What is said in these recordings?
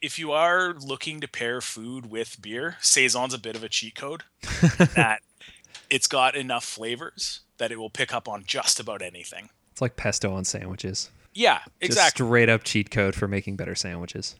if you are looking to pair food with beer, saison's a bit of a cheat code. that it's got enough flavors that it will pick up on just about anything. It's like pesto on sandwiches. Yeah, Just exactly. straight up cheat code for making better sandwiches.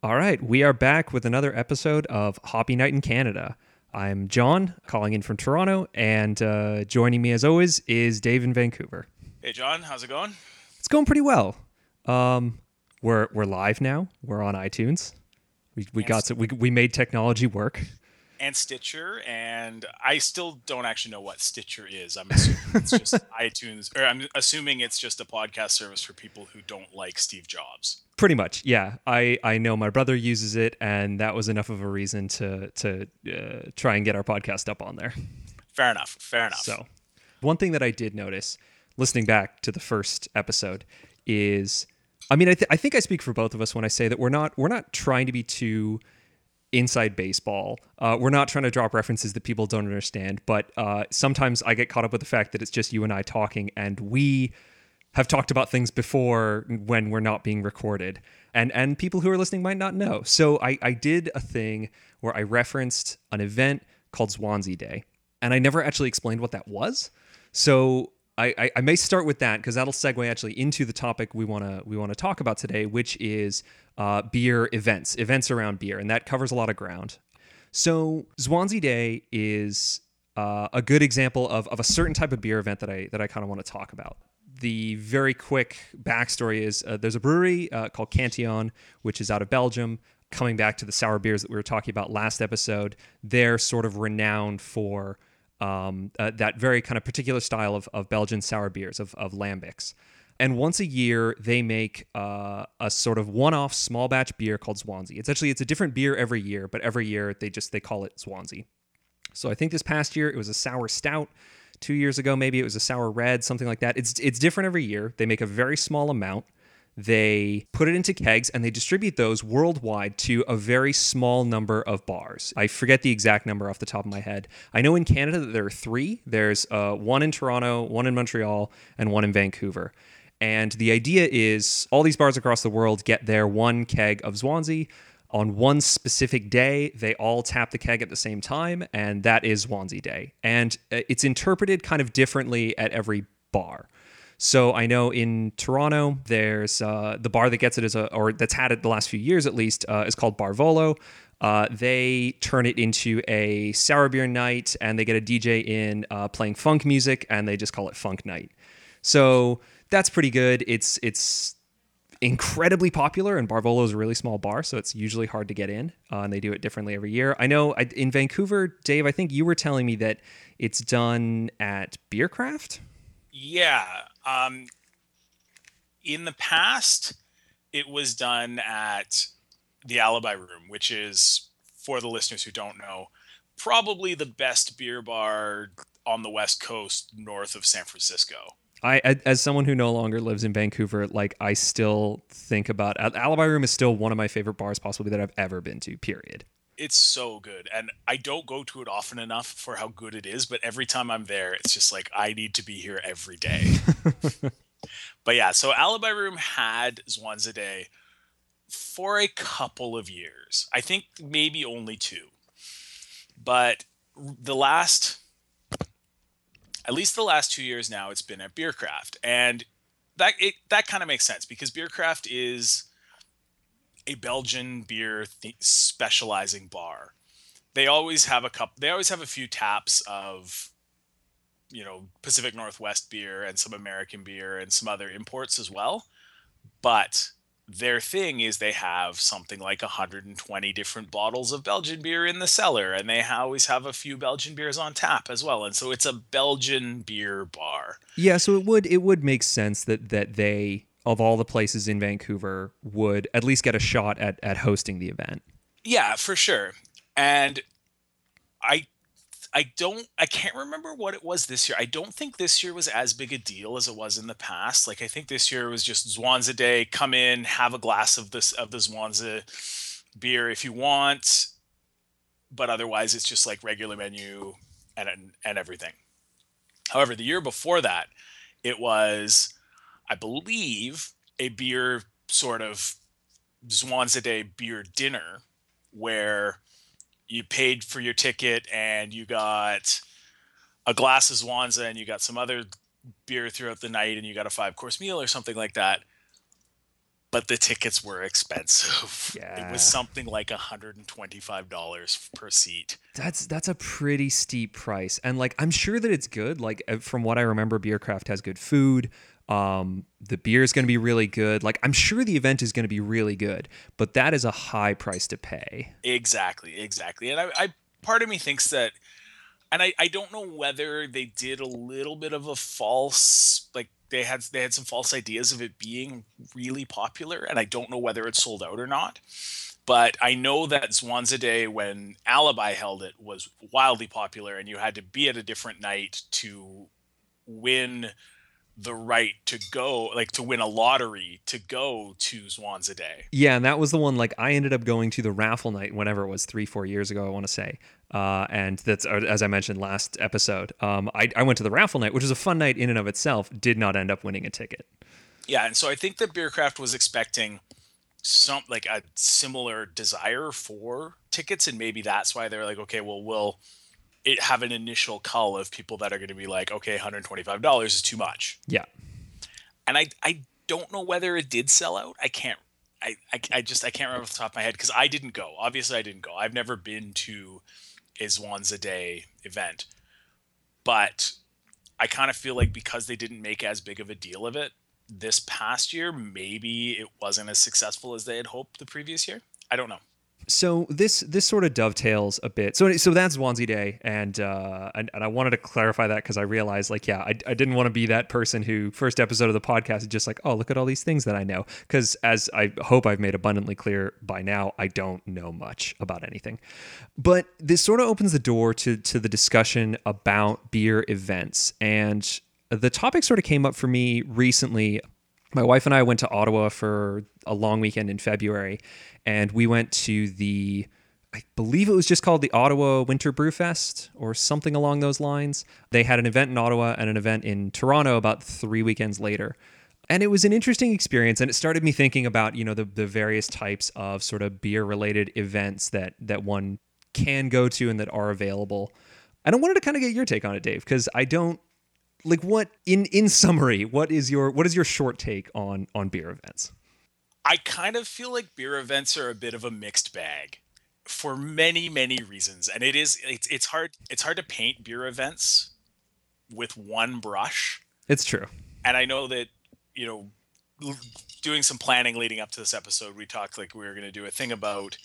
All right, we are back with another episode of Hoppy Night in Canada. I'm John, calling in from Toronto, and uh, joining me as always is Dave in Vancouver. Hey, John, how's it going? It's going pretty well. Um, we're we're live now. We're on iTunes. We, we got to, we we made technology work. And Stitcher, and I still don't actually know what Stitcher is. I'm assuming it's just iTunes, or I'm assuming it's just a podcast service for people who don't like Steve Jobs. Pretty much, yeah. I, I know my brother uses it, and that was enough of a reason to to uh, try and get our podcast up on there. Fair enough. Fair enough. So, one thing that I did notice listening back to the first episode is, I mean, I, th- I think I speak for both of us when I say that we're not we're not trying to be too inside baseball. Uh, we're not trying to drop references that people don't understand, but uh, sometimes I get caught up with the fact that it's just you and I talking, and we have talked about things before when we're not being recorded. And and people who are listening might not know. So i i did a thing where i referenced an event called Zwanze day and i never actually explained what that was. So I, I, may start with that because that'll segue actually into the topic we want to we want to talk about today, which is uh, beer events, events around beer, and that covers a lot of ground. So Zwanze Day is uh, a good example of, of a certain type of beer event that I that I kind of want to talk about. The very quick backstory is uh, there's a brewery uh, called Cantillon, which is out of Belgium. Coming back to the sour beers that we were talking about last episode, they're sort of renowned for um, uh, that very kind of particular style of, of Belgian sour beers, of, of lambics. And once a year, they make uh, a sort of one-off small batch beer called Zwanze. It's actually it's a different beer every year, but every year they just they call it Zwanze. So I think this past year it was a sour stout. Two years ago, maybe it was a sour red, something like that. It's it's different every year. They make a very small amount. They put it into kegs and they distribute those worldwide to a very small number of bars. I forget the exact number off the top of my head. I know in Canada that there are three. There's uh, one in Toronto, one in Montreal, and one in Vancouver. And the idea is all these bars across the world get their one keg of Zwanze on one specific day. They all tap the keg at the same time, and that is Zwanze Day. And uh, it's interpreted kind of differently at every bar. So I know in Toronto, there's uh, the bar that gets it as a, or that's had it the last few years at least, uh, is called Bar Volo. Uh, they turn it into a sour beer night, and they get a DJ in uh, playing funk music, and they just call it Funk Night. So that's pretty good. It's it's incredibly popular, and Bar Volo is a really small bar, so it's usually hard to get in, uh, and they do it differently every year. I know I, in Vancouver, Dave, I think you were telling me that it's done at Biercraft. Yeah. Um, in the past, it was done at the Alibi Room, which is, for the listeners who don't know, probably the best beer bar on the West Coast north of San Francisco. I, as someone who no longer lives in Vancouver, like I still think about Alibi Room is still one of my favorite bars, possibly that I've ever been to. Period. It's so good, and I don't go to it often enough for how good it is. But every time I'm there, it's just like I need to be here every day. but yeah, so Alibi Room had Zwanze Day for a couple of years. I think maybe only two, but the last at least the last two years now it's been at Biercraft and that it, that kind of makes sense because Biercraft is a belgian beer th- specializing bar they always have a cup they always have a few taps of you know pacific northwest beer and some american beer and some other imports as well but their thing is they have something like 120 different bottles of Belgian beer in the cellar, and they always have a few Belgian beers on tap as well. And so it's a Belgian beer bar. Yeah, so it would it would make sense that that they of all the places in Vancouver would at least get a shot at at hosting the event. Yeah, for sure. And I I don't I can't remember what it was this year. I don't think this year was as big a deal as it was in the past. Like I think this year was just Zwanze Day, come in, have a glass of this of the Zwanze beer if you want, but otherwise it's just like regular menu and and everything. However, the year before that, it was I believe, a beer sort of Day beer dinner where you paid for your ticket and you got a glass of Zwanze and you got some other beer throughout the night and you got a five course meal or something like that. But the tickets were expensive. Yeah. It was something like $125 per seat. That's that's a pretty steep price. And like I'm sure that it's good. Like uh, from what I remember Biercraft has good food. Um, the beer is going to be really good. Like I'm sure the event is going to be really good, but that is a high price to pay. Exactly, exactly. And I, I part of me thinks that, and I, I don't know whether they did a little bit of a false like they had they had some false ideas of it being really popular, and I don't know whether it sold out or not. But I know that Zwanze Day, when Alibi held it, was wildly popular, and you had to be at a different night to win the right to go, like to win a lottery to go to a Day. Yeah, and that was the one. Like I ended up going to the raffle night whenever it was three, four years ago. I want to say, uh, and that's uh, as I mentioned last episode. Um, I, I went to the raffle night, which was a fun night in and of itself. Did not end up winning a ticket. Yeah, and so I think that Biercraft was expecting some like a similar desire for tickets, and maybe that's why they're like, okay, well, we'll it have an initial cull of people that are going to be like, okay, $125 is too much. Yeah. And I, I don't know whether it did sell out. I can't, I, I, I just, I can't remember off the top of my head because I didn't go. Obviously, I didn't go. I've never been to a Zwanze Day event. But I kind of feel like because they didn't make as big of a deal of it this past year, maybe it wasn't as successful as they had hoped the previous year. I don't know so this this sort of dovetails a bit. So so that's Zwanze Day, and uh, and, and I wanted to clarify that because I realized like yeah, I, I didn't want to be that person who first episode of the podcast is just like oh look at all these things that I know because as I hope I've made abundantly clear by now, I don't know much about anything. But this sort of opens the door to to the discussion about beer events, and the topic sort of came up for me recently my wife and I went to Ottawa for a long weekend in February, and we went to the I believe it was just called the Ottawa Winter Brew Fest or something along those lines. They had an event in Ottawa and an event in Toronto about three weekends later. And it was an interesting experience, and it started me thinking about you know the the various types of sort of beer related events that that one can go to and that are available. And I wanted to kind of get your take on it, Dave, because I don't like what in in summary, what is your what is your short take on on beer events? I kind of feel like beer events are a bit of a mixed bag for many many reasons and it is it's it's hard it's hard to paint beer events with one brush. It's true. And I know that you know doing some planning leading up to this episode we talked like we were going to do a thing about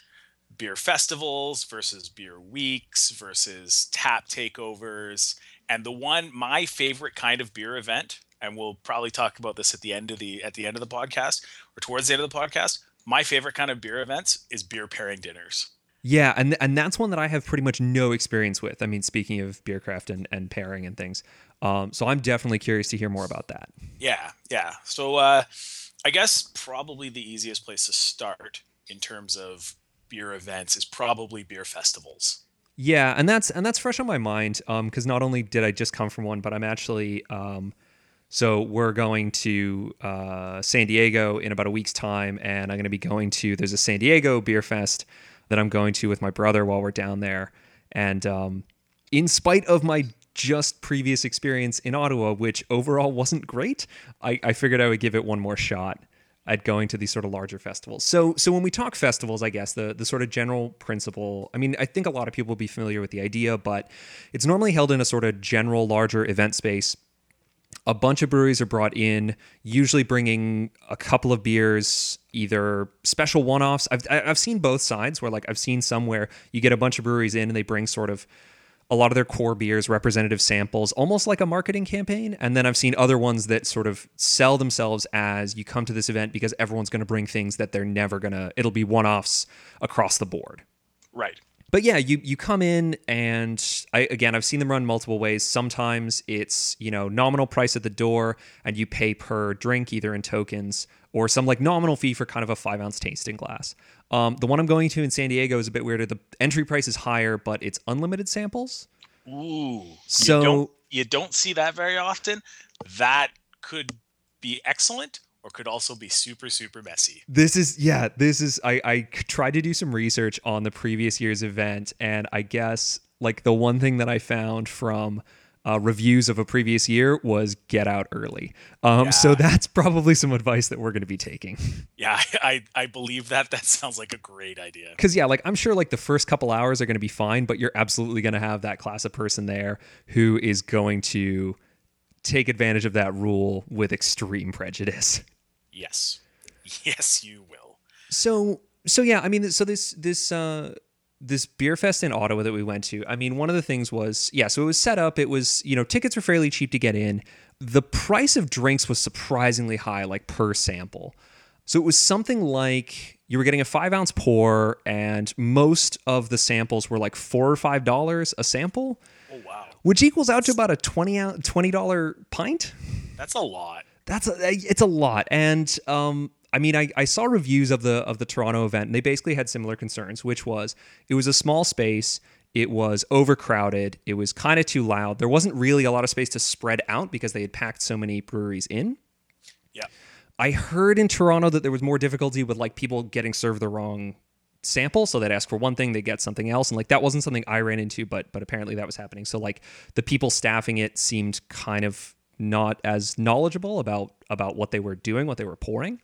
beer festivals versus beer weeks versus tap takeovers and the one my favorite kind of beer event and we'll probably talk about this at the end of the at the end of the podcast or towards the end of the podcast my favorite kind of beer events is beer pairing dinners. Yeah and and that's one that i have pretty much no experience with. I mean speaking of Biercraft and, and pairing and things um, so i'm definitely curious to hear more about that. Yeah yeah. So uh, i guess probably the easiest place to start in terms of beer events is probably beer festivals yeah, and that's and that's fresh on my mind because um, not only did I just come from one, but I'm actually um, so we're going to uh, San Diego in about a week's time, and I'm going to be going to there's a San Diego beer fest that I'm going to with my brother while we're down there, and um, in spite of my just previous experience in Ottawa, which overall wasn't great, I, I figured I would give it one more shot at going to these sort of larger festivals. So so when we talk festivals, I guess the the sort of general principle, I mean, I think a lot of people will be familiar with the idea, but it's normally held in a sort of general larger event space. A bunch of breweries are brought in, usually bringing a couple of beers, either special one-offs. I've I've seen both sides where like I've seen some where you get a bunch of breweries in and they bring sort of a lot of their core beers, representative samples, almost like a marketing campaign. And then I've seen other ones that sort of sell themselves as you come to this event because everyone's going to bring things that they're never going to, it'll be one offs across the board. Right. But yeah, you, you come in and I, again, I've seen them run multiple ways. Sometimes it's, you know, nominal price at the door and you pay per drink, either in tokens or some like nominal fee for kind of a five ounce tasting glass. Um, the one I'm going to in San Diego is a bit weirder. The entry price is higher, but it's unlimited samples. Ooh. So you don't, you don't see that very often. That could be excellent or could also be super super messy. This is yeah, this is I I tried to do some research on the previous year's event and I guess like the one thing that I found from uh, reviews of a previous year was get out early. Um, Yeah. So that's probably some advice that we're going to be taking. Yeah, I I believe that. That sounds like a great idea. Because yeah, like I'm sure like the first couple hours are going to be fine, but you're absolutely going to have that class of person there who is going to take advantage of that rule with extreme prejudice. Yes. Yes, you will. So so yeah, I mean, so this this uh, this beer fest in Ottawa that we went to. I mean, one of the things was yeah, so it was set up. It was you know tickets were fairly cheap to get in. The price of drinks was surprisingly high, like per sample. So it was something like you were getting a five ounce pour, and most of the samples were like four or five dollars a sample, Oh wow. which equals out to about a twenty out twenty dollar pint That's a lot. that's a, it's a lot and um i mean I, I saw reviews of the of the toronto event and they basically had similar concerns which was it was a small space it was overcrowded it was kind of too loud. There wasn't really a lot of space to spread out because they had packed so many breweries in. Yeah. i heard in toronto that there was more difficulty with like people getting served the wrong sample so they'd ask for one thing they get something else and like that wasn't something i ran into but but apparently that was happening. So like the people staffing it seemed kind of not as knowledgeable about about what they were doing what they were pouring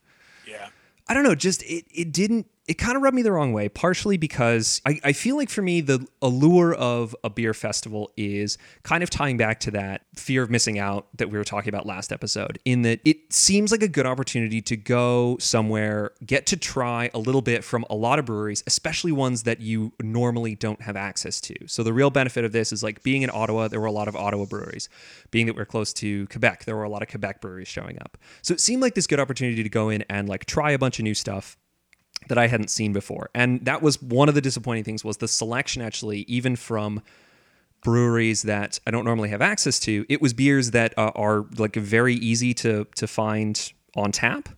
Yeah. I don't know, just it it didn't it kind of rubbed me the wrong way, partially because I, I feel like for me the allure of a beer festival is kind of tying back to that fear of missing out that we were talking about last episode, in that it seems like a good opportunity to go somewhere, get to try a little bit from a lot of breweries, especially ones that you normally don't have access to. So the real benefit of this is like being in Ottawa, there were a lot of Ottawa breweries. Being that we're close to Quebec, there were a lot of Quebec breweries showing up. So it seemed like this good opportunity to go in and like try a bunch of new stuff that I hadn't seen before. And that was one of the disappointing things was the selection actually even from breweries that I don't normally have access to. It was beers that uh, are like very easy to to find on tap.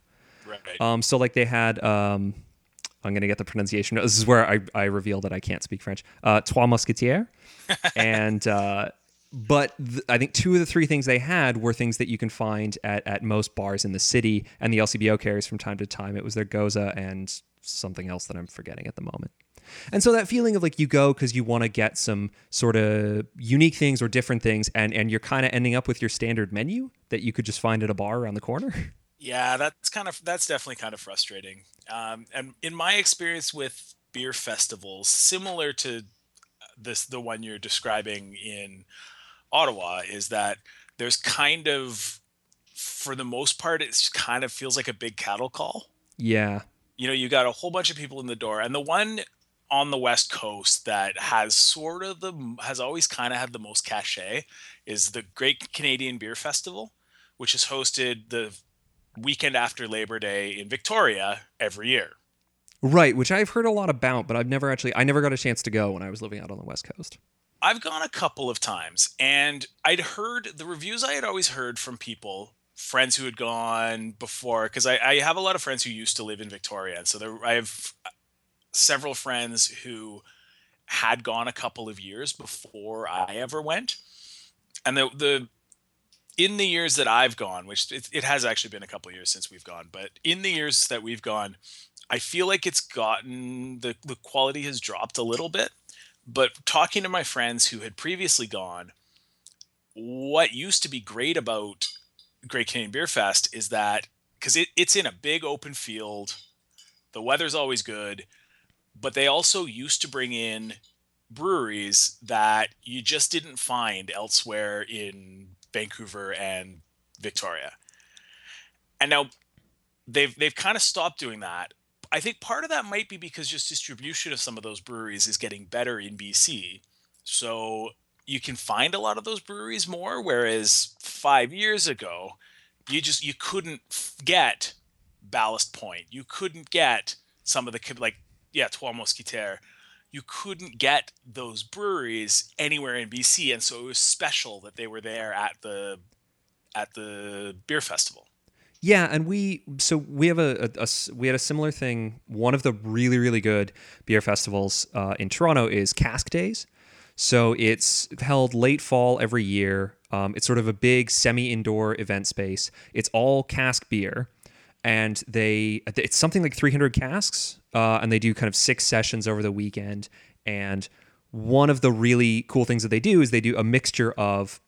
Right. Um, so like they had, um, I'm gonna get the pronunciation. This is where I, I reveal that I can't speak French. Uh, Trois Mousquetaires, and uh, but th- I think two of the three things they had were things that you can find at at most bars in the city, and the LCBO carries from time to time. It was their Gose and something else that I'm forgetting at the moment. And so that feeling of like you go because you want to get some sort of unique things or different things, and and you're kind of ending up with your standard menu that you could just find at a bar around the corner. Yeah, that's kind of that's definitely kind of frustrating. Um, and in my experience with beer festivals, similar to this, the one you're describing in Ottawa, is that there's kind of, for the most part, it kind of feels like a big cattle call. yeah, You know, you got a whole bunch of people in the door, and the one on the west coast that has sort of the has always kind of had the most cachet is the Great Canadian Beer Festival, which is hosted the weekend after Labor Day in Victoria every year. right. Which I've heard a lot about, but I've never actually I never got a chance to go when I was living out on the west coast. I've gone a couple of times and I'd heard the reviews I had always heard from people, friends who had gone before, because I, I have a lot of friends who used to live in Victoria. And so there, I have several friends who had gone a couple of years before I ever went. And the, the, in the years that I've gone, which it, it has actually been a couple of years since we've gone, but in the years that we've gone, I feel like it's gotten the, the quality has dropped a little bit but talking to my friends who had previously gone, what used to be great about Great Canadian Beer Fest is that because it, it's in a big open field, the weather's always good, but they also used to bring in breweries that you just didn't find elsewhere in Vancouver and Victoria. And now they've they've kind of stopped doing that. I think part of that might be because just distribution of some of those breweries is getting better in BC. So you can find a lot of those breweries more whereas 5 years ago you just you couldn't get Ballast Point. You couldn't get some of the like yeah, Trois Mousquetaires. You couldn't get those breweries anywhere in BC and so it was special that they were there at the at the beer festival. Yeah, and we so we have a we had a similar thing. One of the really really good beer festivals uh, in Toronto is Cask Days. So it's held late fall every year. Um, it's sort of a big semi-indoor event space. It's all cask beer, and they it's something like 300 casks, uh, and they do kind of six sessions over the weekend. And one of the really cool things that they do is they do a mixture of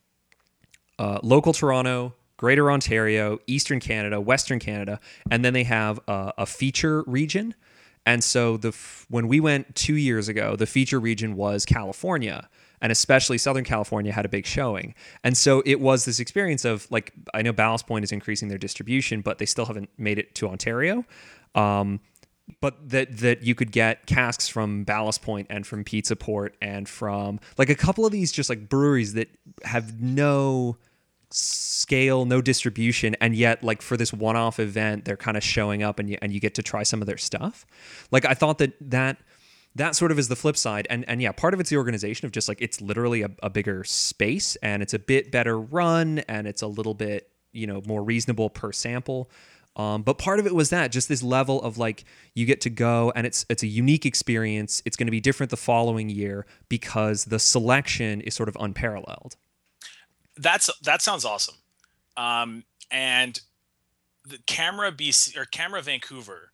uh, local Toronto, Greater Ontario, Eastern Canada, Western Canada, and then they have a, a feature region. And so the when we went two years ago, the feature region was California, and especially Southern California had a big showing. And so it was this experience of like I know Ballast Point is increasing their distribution, but they still haven't made it to Ontario. Um, but that that you could get casks from Ballast Point and from Pizza Port and from like a couple of these just like breweries that have no scale, no distribution, and yet like for this one-off event, they're kind of showing up and you and you get to try some of their stuff. Like I thought that that that sort of is the flip side and and yeah part of it's the organization of just like it's literally a, a bigger space and it's a bit better run and it's a little bit you know more reasonable per sample. Um, but part of it was that just this level of like you get to go and it's it's a unique experience. It's going to be different the following year because the selection is sort of unparalleled that's that sounds awesome um, and the CAMRA bc or CAMRA vancouver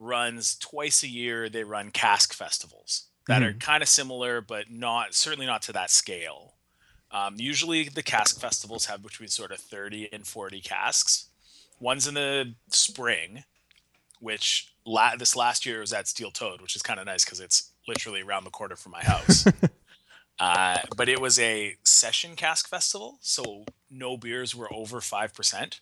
runs twice a year. They run cask festivals that mm-hmm. are kind of similar, but not certainly not to that scale. Um, usually, the cask festivals have between sort of 30 and 40 casks. One's in the spring, which la- this last year was at Steel Toad, which is kind of nice because it's literally around the corner from my house. uh, but it was a session cask festival, so no beers were over 5%.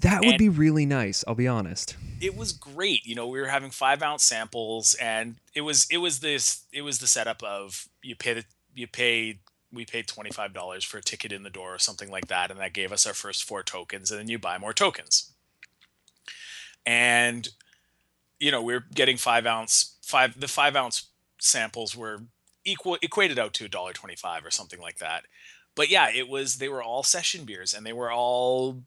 That would and be really nice. I'll be honest. It was great. You know, we were having five ounce samples, and it was it was this it was the setup of you pay the you pay we paid twenty five dollars for a ticket in the door or something like that, and that gave us our first four tokens, and then you buy more tokens. And you know, we we're getting five ounce five the five ounce samples were equal equated out to a dollar twenty five or something like that. But yeah, it was they were all session beers and they were all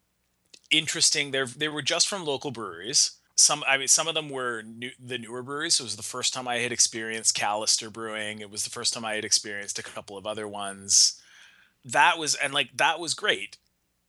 interesting. They they were just from local breweries. Some I mean some of them were new, the newer breweries. It was the first time I had experienced Callister Brewing. It was the first time I had experienced a couple of other ones. That was and like that was great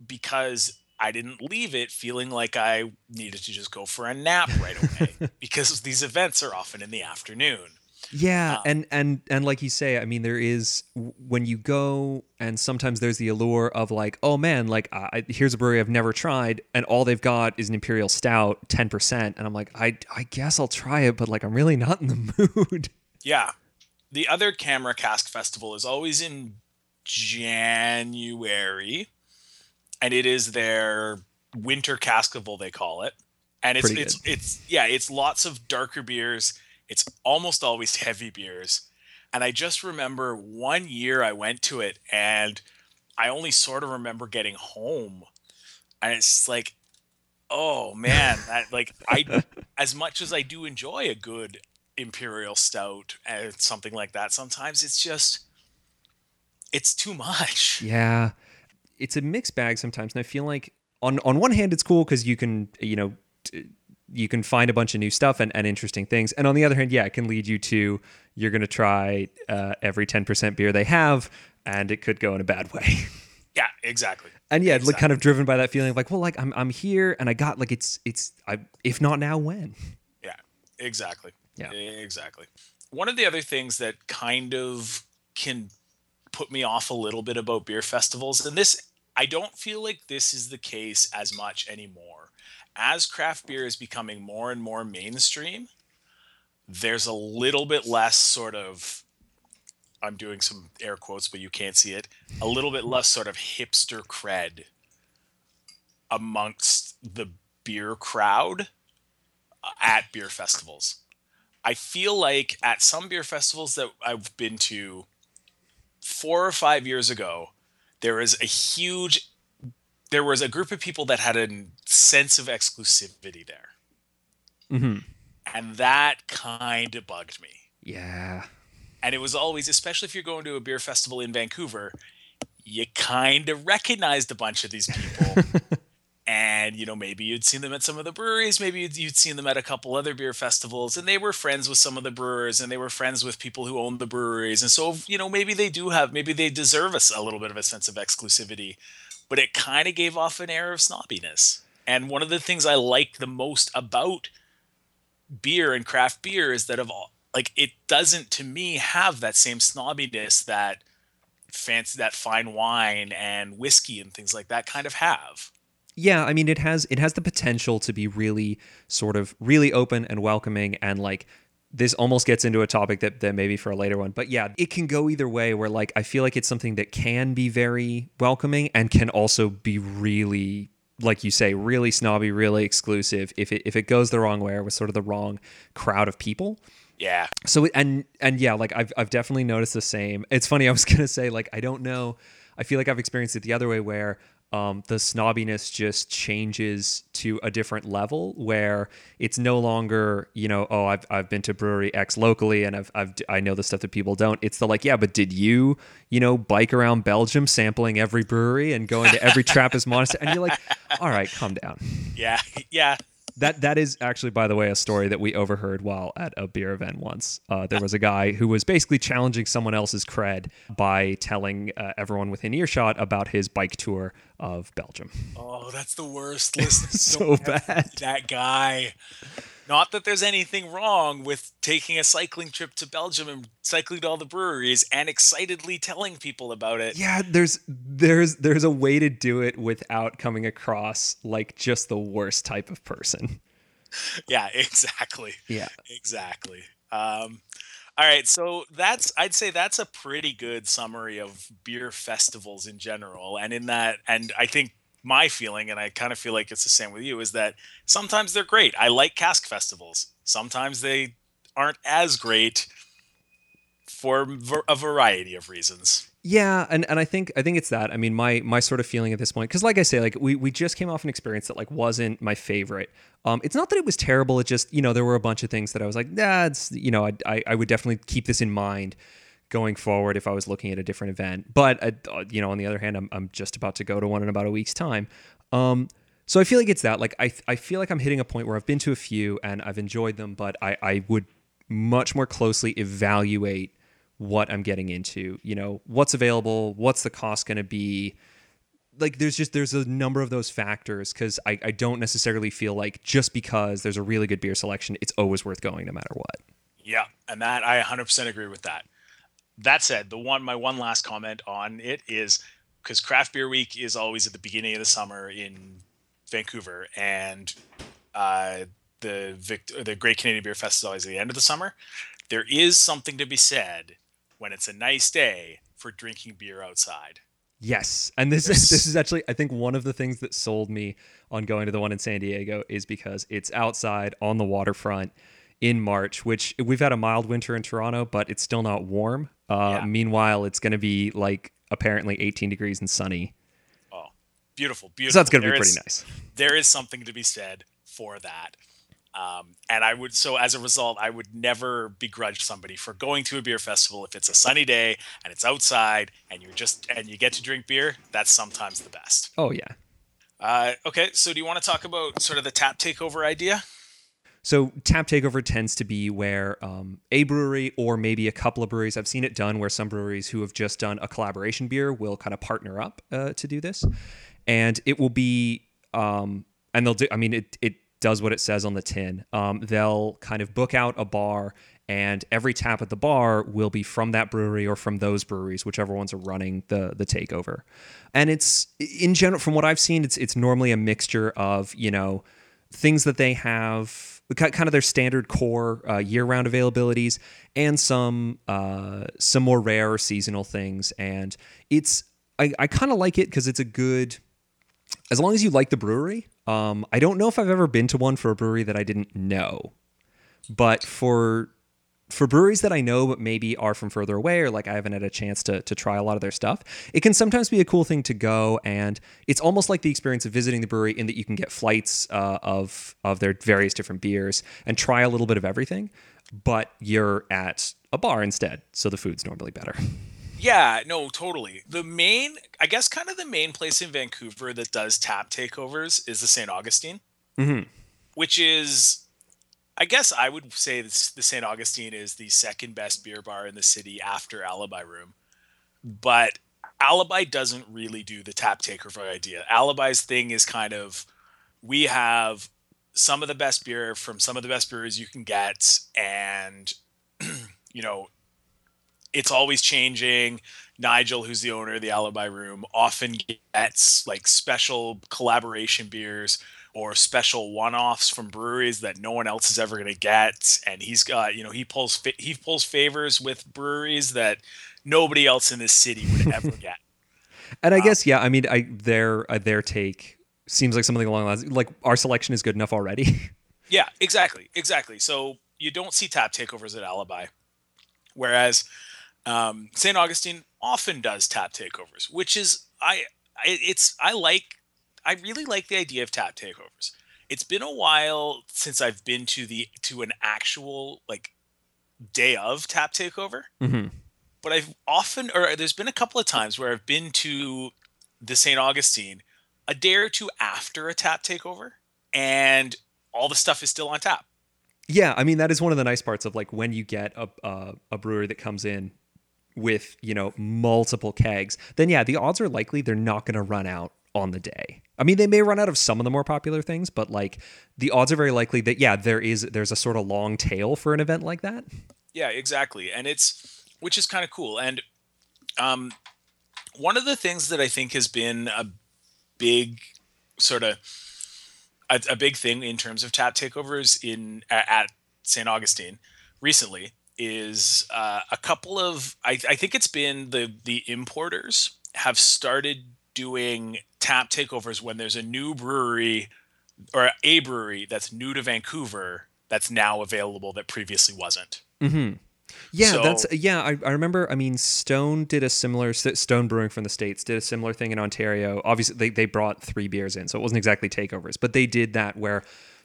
because I didn't leave it feeling like I needed to just go for a nap right away because these events are often in the afternoon. Yeah, um, and and and like you say, I mean, there is when you go, and sometimes there's the allure of like, oh man, like I, here's a brewery I've never tried, and all they've got is an imperial stout, ten percent, and I'm like, I I guess I'll try it, but like I'm really not in the mood. Yeah, the other CAMRA Cask Festival is always in January, and it is their winter caskival they call it, and it's it's it's yeah, it's lots of darker beers it's almost always heavy beers. And I just remember one year I went to it and I only sort of remember getting home. And it's like, oh man, that, like I as much as I do enjoy a good imperial stout and something like that, sometimes it's just it's too much. Yeah. It's a mixed bag sometimes. And I feel like on on one hand it's cool because you can, you know, t- you can find a bunch of new stuff and, and interesting things. And on the other hand, yeah, it can lead you to you're going to try uh, every 10% beer they have, and it could go in a bad way. Yeah, exactly. And yeah, exactly. kind of driven by that feeling of like, well, like I'm I'm here and I got like it's it's I if not now when. Yeah, exactly. Yeah, exactly. One of the other things that kind of can put me off a little bit about beer festivals, and this I don't feel like this is the case as much anymore as craft beer is becoming more and more mainstream, there's a little bit less sort of I'm doing some air quotes, but you can't see it. A little bit less sort of hipster cred amongst the beer crowd uh, at beer festivals. I feel like at some beer festivals that I've been to four or five years ago, there is a huge there was a group of people that had a sense of exclusivity there. Mm-hmm. And that kind of bugged me. Yeah. And it was always, especially if you're going to a beer festival in Vancouver, you kind of recognized a bunch of these people. and you know maybe you'd seen them at some of the breweries maybe you'd, you'd seen them at a couple other beer festivals and they were friends with some of the brewers and they were friends with people who owned the breweries and so you know maybe they do have maybe they deserve us a, a little bit of a sense of exclusivity but it kind of gave off an air of snobbiness. And one of the things i like the most about beer and craft beer is that of all like it doesn't to me have that same snobbiness that fancy that fine wine and whiskey and things like that kind of have. Yeah i mean it has it has the potential to be really sort of really open and welcoming and like this almost gets into a topic that, that maybe for a later one but yeah it can go either way where like i feel like it's something that can be very welcoming and can also be really like you say really snobby really exclusive if it if it goes the wrong way or with sort of the wrong crowd of people. Yeah. So and and yeah like i've, I've definitely noticed the same. It's funny i was gonna say like i don't know i feel like i've experienced it the other way where um, the snobbiness just changes to a different level where it's no longer you know oh I've, I've been to brewery X locally and I've, I've I know the stuff that people don't. It's the like yeah but did you you know bike around Belgium sampling every brewery and going to every Trappist monastery? And you're like all right calm down. Yeah yeah. That that is actually, by the way, a story that we overheard while at a beer event once. Uh, there was a guy who was basically challenging someone else's cred by telling uh, everyone within earshot about his bike tour of Belgium. Oh, that's the worst. Listen, so bad. That guy. Not that there's anything wrong with taking a cycling trip to Belgium and cycling to all the breweries and excitedly telling people about it. Yeah, there's there's there's a way to do it without coming across like just the worst type of person. Yeah, exactly. Yeah. Exactly. Um all right, so that's I'd say that's a pretty good summary of beer festivals in general. And in that and I think my feeling, and I kind of feel like it's the same with you, is that sometimes they're great. I like cask festivals. Sometimes they aren't as great for a variety of reasons. Yeah, and, and I think I think it's that. I mean, my my sort of feeling at this point, because like I say, like we we just came off an experience that like wasn't my favorite. Um, it's not that it was terrible. It just you know there were a bunch of things that I was like, nah, it's you know I I, I would definitely keep this in mind going forward if I was looking at a different event. But uh, you know, on the other hand, I'm I'm just about to go to one in about a week's time. Um, so I feel like it's that. Like I I feel like I'm hitting a point where I've been to a few and I've enjoyed them, but I I would much more closely evaluate what I'm getting into. You know, what's available, what's the cost going to be. Like there's just there's a number of those factors because I, I don't necessarily feel like just because there's a really good beer selection, it's always worth going no matter what. Yeah, and that I 100% agree with that that said, the one my one last comment on it is because Craft Beer Week is always at the beginning of the summer in Vancouver, and uh, the Vic- the Great Canadian Beer Fest is always at the end of the summer. There is something to be said when it's a nice day for drinking beer outside. Yes, and this is this is actually I think one of the things that sold me on going to the one in San Diego is because it's outside on the waterfront in March, which we've had a mild winter in Toronto, but it's still not warm. Uh, yeah. Meanwhile, it's going to be like apparently 18 degrees and sunny. Oh, beautiful, beautiful. So that's going to be pretty is, nice. There is something to be said for that. Um, and I would, so as a result, I would never begrudge somebody for going to a beer festival if it's a sunny day and it's outside and you're just, and you get to drink beer. That's sometimes the best. Oh, yeah. Uh, okay. So do you want to talk about sort of the tap takeover idea? So tap takeover tends to be where um, a brewery or maybe a couple of breweries. I've seen it done where some breweries who have just done a collaboration beer will kind of partner up uh, to do this, and it will be um, and they'll do. I mean, it it does what it says on the tin. Um, they'll kind of book out a bar, and every tap at the bar will be from that brewery or from those breweries, whichever ones are running the the takeover. And it's in general, from what I've seen, it's it's normally a mixture of you know things that they have kind of their standard core uh, year-round availabilities and some uh, some more rare seasonal things and it's i, I kind of like it because it's a good as long as you like the brewery um, i don't know if i've ever been to one for a brewery that i didn't know but for for breweries that I know but maybe are from further away or like I haven't had a chance to to try a lot of their stuff, it can sometimes be a cool thing to go and it's almost like the experience of visiting the brewery in that you can get flights uh, of of their various different beers and try a little bit of everything, but you're at a bar instead, so the food's normally better. Yeah, no, totally. The main, I guess, kind of the main place in Vancouver that does tap takeovers is the St. Augustine, Mhm. which is, I guess, I would say this, the St. Augustine is the second best beer bar in the city after Alibi Room. But Alibi doesn't really do the tap takeover idea. Alibi's thing is kind of, we have some of the best beer from some of the best breweries you can get, and you know it's always changing. Nigel, who's the owner of the Alibi Room, often gets like special collaboration beers or special one-offs from breweries that no one else is ever going to get. And he's got, you know, he pulls fa- he pulls favors with breweries that nobody else in this city would ever get. And I Um, guess yeah, I mean, I their uh, their take seems like something along those lines. Like our selection is good enough already. Yeah, exactly, exactly. So you don't see tap takeovers at Alibi, whereas um, St. Augustine often does tap takeovers, which is I, I it's I like I really like the idea of tap takeovers. It's been a while since I've been to the to an actual like day of tap takeover, hmm but I've often or there's been a couple of times where I've been to the St. Augustine a day or two after a tap takeover, and all the stuff is still on tap. Yeah, I mean that is one of the nice parts of like when you get a a, a brewery that comes in with you know multiple kegs, then yeah, the odds are likely they're not going to run out on the day. I mean, they may run out of some of the more popular things, but like the odds are very likely that yeah, there is there's a sort of long tail for an event like that. Yeah, exactly. And it's which is kind of cool. And um one of the things that I think has been a big sort of a, a big thing in terms of tap takeovers in at, at St. Augustine recently is uh, a couple of I, I think it's been the the importers have started doing tap takeovers when there's a new brewery or a brewery that's new to Vancouver that's now available that previously wasn't. Mm-hmm. Yeah, So- that's yeah. I, I remember. I mean, Stone did a similar Stone Brewing from the states did a similar thing in Ontario. Obviously, they they brought three beers in, so it wasn't exactly takeovers, but they did that where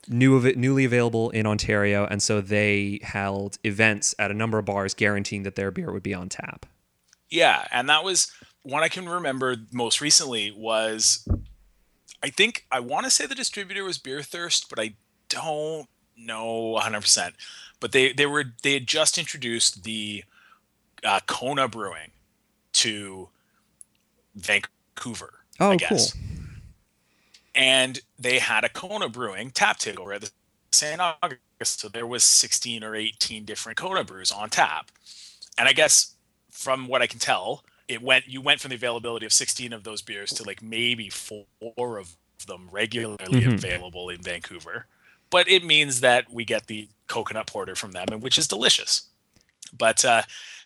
new of it newly available in Ontario, and so they held events at a number of bars, guaranteeing that their beer would be on tap. Yeah, and that was one I can remember most recently was I think I want to say the distributor was Beer Thirst, but I don't know 100%. But they they were they had just introduced the uh, Kona Brewing to Vancouver. Oh, I cool. And they had a Kona Brewing tap takeover at the St. August. So there was 16 or 18 different Kona brews on tap. And I guess from what I can tell, it went you went from the availability of 16 of those beers to like maybe four of them regularly Mhm. available in Vancouver. But it means that we get the coconut porter from them, and which is delicious. But uh,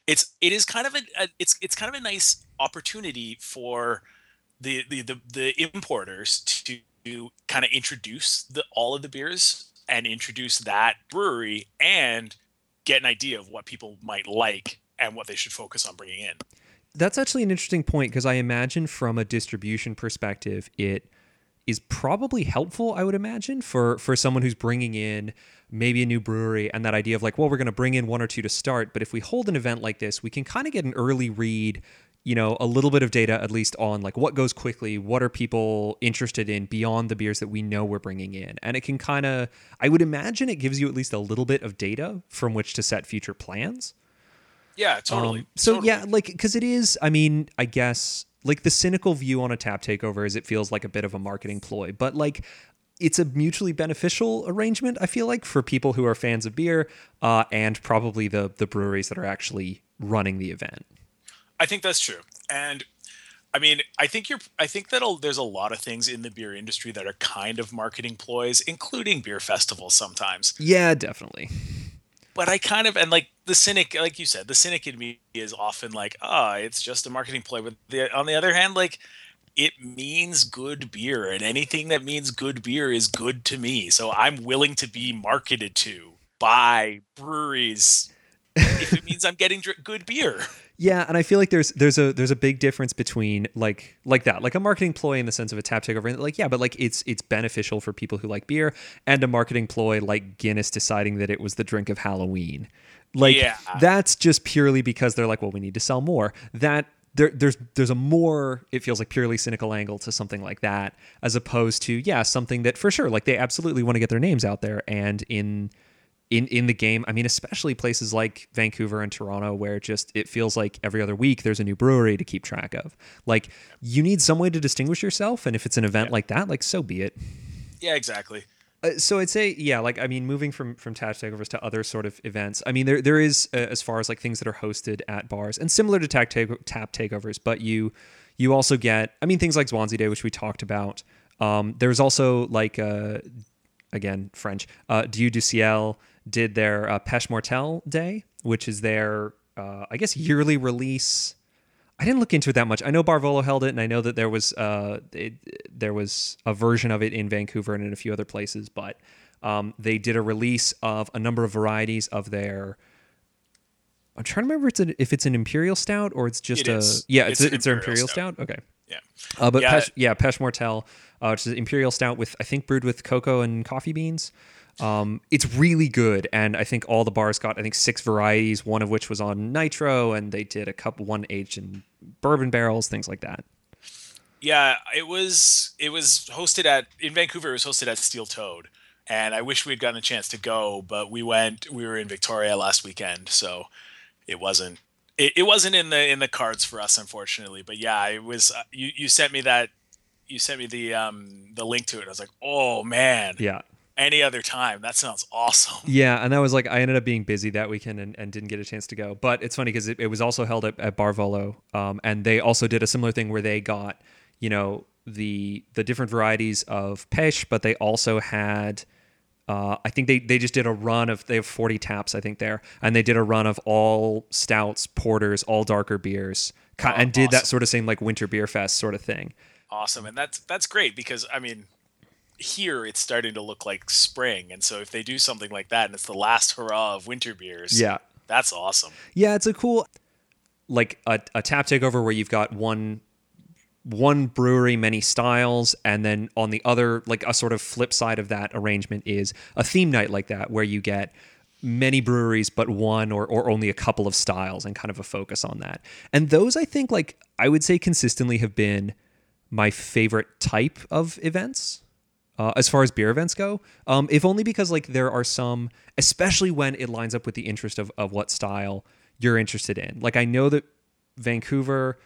it's it is kind of a, a it's it's kind of a nice opportunity for the the the, the importers to, kind of introduce the all of the beers and introduce that brewery and get an idea of what people might like and what they should focus on bringing in. That's actually an interesting point because I imagine from a distribution perspective, it is probably helpful. I would imagine for for someone who's bringing in maybe a new brewery and that idea of like, well, we're going to bring in one or two to start, but if we hold an event like this, we can kind of get an early read. You know, a little bit of data at least on like what goes quickly, what are people interested in beyond the beers that we know we're bringing in, and it can kind of, I would imagine, it gives you at least a little bit of data from which to set future plans. Yeah, totally. Um, so totally. yeah, like because it is. I mean, I guess like the cynical view on a tap takeover is it feels like a bit of a marketing ploy, but like it's a mutually beneficial arrangement. I feel like for people who are fans of beer uh, and probably the the breweries that are actually running the event. I think that's true. And I mean, I think you're I think that there's a lot of things in the beer industry that are kind of marketing ploys, including beer festivals sometimes. Yeah, definitely. But I kind of and like the cynic, like you said, the cynic in me is often like, ah, it's just a marketing ploy. But the, on the other hand, like it means good beer, and anything that means good beer is good to me. So I'm willing to be marketed to by breweries if it means I'm getting dr- good beer. Yeah, and I feel like there's there's a there's a big difference between like like that, like a marketing ploy in the sense of a tap takeover. Like yeah, but like it's it's beneficial for people who like beer, and a marketing ploy like Guinness deciding that it was the drink of Halloween. Like Yeah. that's just purely because they're like, well, we need to sell more. That there, there's there's a more it feels like purely cynical angle to something like that as opposed to yeah something that for sure like they absolutely want to get their names out there and in in in the game i mean especially places like vancouver and toronto where just it feels like every other week there's a new brewery to keep track of like you need some way to distinguish yourself and if it's an event like that like so be it Yeah, exactly. uh, so I'd say, yeah, like I mean, moving from from tap takeovers to other sort of events. I mean, there there is uh, as far as like things that are hosted at bars and similar to tap take, tap takeovers, but you you also get, I mean, things like Zwanze Day, which we talked about. Um, there's also like uh, again French. Uh, Dieu du Ciel did their uh, Pêche Mortelle Day, which is their uh, I guess yearly release. I didn't look into it that much. I know Bar Volo held it, and I know that there was uh, it, there was a version of it in Vancouver and in a few other places. But um, they did a release of a number of varieties of their. I'm trying to remember if it's an, if it's an imperial stout or it's just It a is. yeah it's It's a, an it's imperial imperial stout. Okay, Yeah. uh, but Yeah. Pêche, yeah, Pêche Mortelle, uh, which is imperial stout with I think brewed with cocoa and coffee beans. Um, it's really good, and I think all the bars got I think six varieties, one of which was on nitro, and they did a couple one aged in bourbon barrels, things like that. Yeah, it was it was hosted at in Vancouver. It was hosted at Steel Toad, and I wish we'd gotten a chance to go, but we went. We were in Victoria last weekend, so it wasn't it, it wasn't in the in the cards for us, unfortunately. But yeah, it was. Uh, you you sent me that you sent me the um the link to it. I was like, oh man, Yeah, any other time that sounds awesome. yeah, and that was like I ended up being busy that weekend and, and didn't get a chance to go. But it's funny because it, it was also held at, at Bar Volo, um, and they also did a similar thing where they got you know the the different varieties of Pêche, but they also had. Uh, I think they, they just did a run of they have 40 taps I think there and they did a run of all stouts porters all darker beers Oh, and did that sort of same like winter beer fest sort of thing awesome and that's that's great because i mean here it's starting to look like spring and so if they do something like that and it's the last hurrah of winter beers yeah. that's awesome. Yeah, it's a cool like a, a tap takeover where you've got one one brewery, many styles, and then on the other, like a sort of flip side of that arrangement is a theme night like that where you get many breweries but one or, or only a couple of styles and kind of a focus on that. And those I think like I would say consistently have been my favorite type of events uh, as far as beer events go. Um, if only because like there are some, especially when it lines up with the interest of of what style you're interested in. Like I know that Vancouver,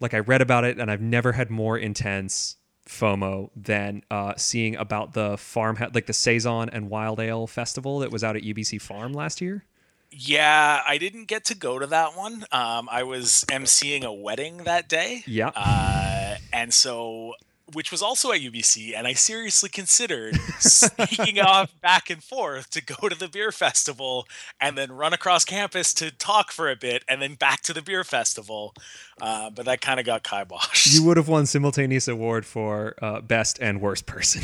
like I read about it, and I've never had more intense FOMO than uh, seeing about the farm, like the saison and wild ale festival that was out at UBC Farm last year. yeah i didn't get to go to that one um, i was emceeing a wedding that day Yeah. uh, and so which was also at UBC, and I seriously considered sneaking off back and forth to go to the beer festival and then run across campus to talk for a bit and then back to the beer festival. Uh, but that kind of got kiboshed. You would have won simultaneous award for uh, best and worst person.